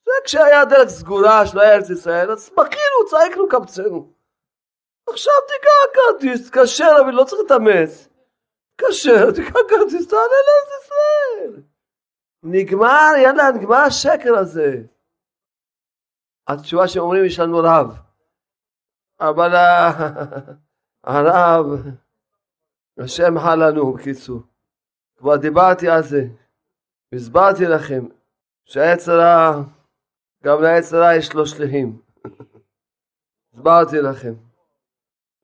זה כשהיה דרך סגורה היה ארץ ישראל, אז בכינו, צעקנו קבצנו. עכשיו תקרא כרטיס, תתקשר, אבל לא צריך להתאמץ. תתקשר, תקרא כרטיס, תעלה לארץ ישראל. נגמר, יאללה, נגמר השקר הזה. התשובה שהם אומרים, יש לנו רב. אבל הרב, השם חל לנו, בקיצור. כבר דיברתי על זה, הסברתי לכם הרע, גם הרע יש לו שליחים. הסברתי לכם,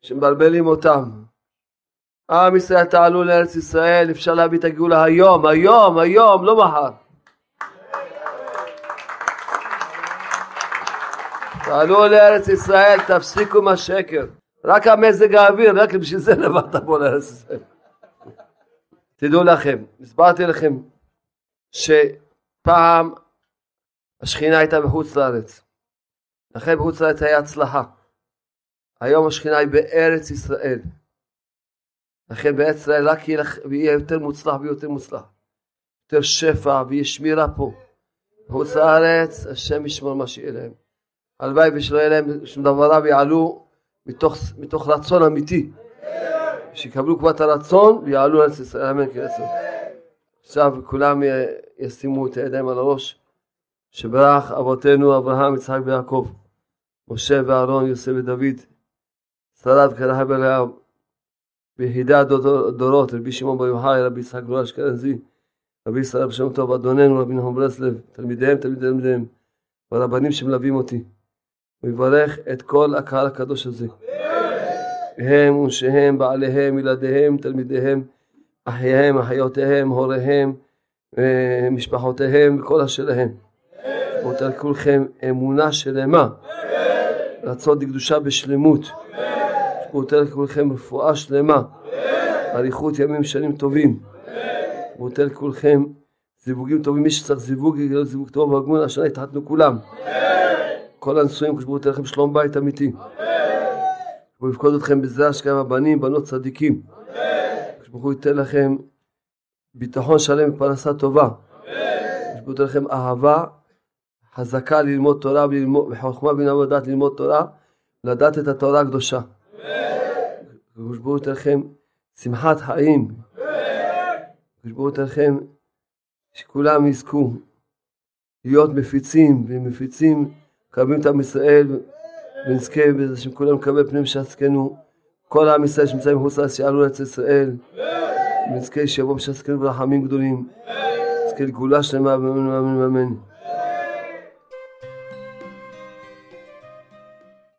שמבלבלים אותם. עם ישראל תעלו לארץ ישראל, אפשר להביא את הגאולה היום, היום, היום, לא מחר. תעלו לארץ ישראל, תפסיקו עם השקר. רק המזג האוויר, רק בשביל זה לבד תבוא לארץ ישראל. תדעו לכם, הסברתי לכם שפעם השכינה הייתה בחוץ לארץ. לכן בחוץ לארץ היה הצלחה. היום השכינה היא בארץ ישראל. לכן בארץ ישראל רק יהיה יותר מוצלח ויותר מוצלח. יותר שפע ויהיה שמירה פה. בחוץ לארץ, השם ישמור מה שיהיה להם. הלוואי ושלא יהיה להם שום דבר ויעלו מתוך, מתוך רצון אמיתי. שיקבלו כבר את הרצון ויעלו לארץ ישראל, אמן כן יעשו. עכשיו כולם ישימו את הידיים על הראש, שברך אבותינו אברהם, יצחק ויעקב, משה ואהרון, יוסף ודוד, שרד קרח בלהב, ביחידי הדורות, רבי שמעון בר יוחאי, רבי יצחק גרוע אשכנזי, רבי ישראל בשם טוב, אדוננו רבי נחום ברסלב, תלמידיהם, תלמידי תלמידיהם, והרבנים שמלווים אותי. הוא יברך את כל הקהל הקדוש הזה. הם ונשיהם, בעליהם, ילדיהם, תלמידיהם, אחייהם, אחיותיהם, הוריהם, משפחותיהם, וכל אשר להם. נותן לכולכם אמונה שלמה, רצון לקדושה בשלמות. נותן לכולכם רפואה שלמה, אריכות ימים שנים טובים. נותן לכולכם זיווגים טובים, מי שצריך זיווג, זיווג טוב והגון, השנה התחתנו כולם. כל הנשואים, כשברו לכם שלום בית אמיתי. הוא יפקוד אתכם בזה השקעה הבנים, בנות צדיקים. כשברוך הוא ייתן לכם ביטחון שלם ופרנסה טובה. כשברוך הוא לכם אהבה חזקה ללמוד תורה וחוכמה בינה ודעת ללמוד תורה, לדעת את התורה הקדושה. כשברוך הוא ייתן לכם שמחת חיים. כשברוך הוא ייתן לכם שכולם יזכו להיות מפיצים ומפיצים, מקרבים את עם ישראל ונזכה בזה שכולם נקבל פנים שעסקנו, כל עם ישראל שנמצאים מחוץ לארץ שיעלו לארץ ישראל, ונזכה שיבוא בשעסקנו ברחמים גדולים, נזכה לגאולה שלמה ואמן ואמן ואמן.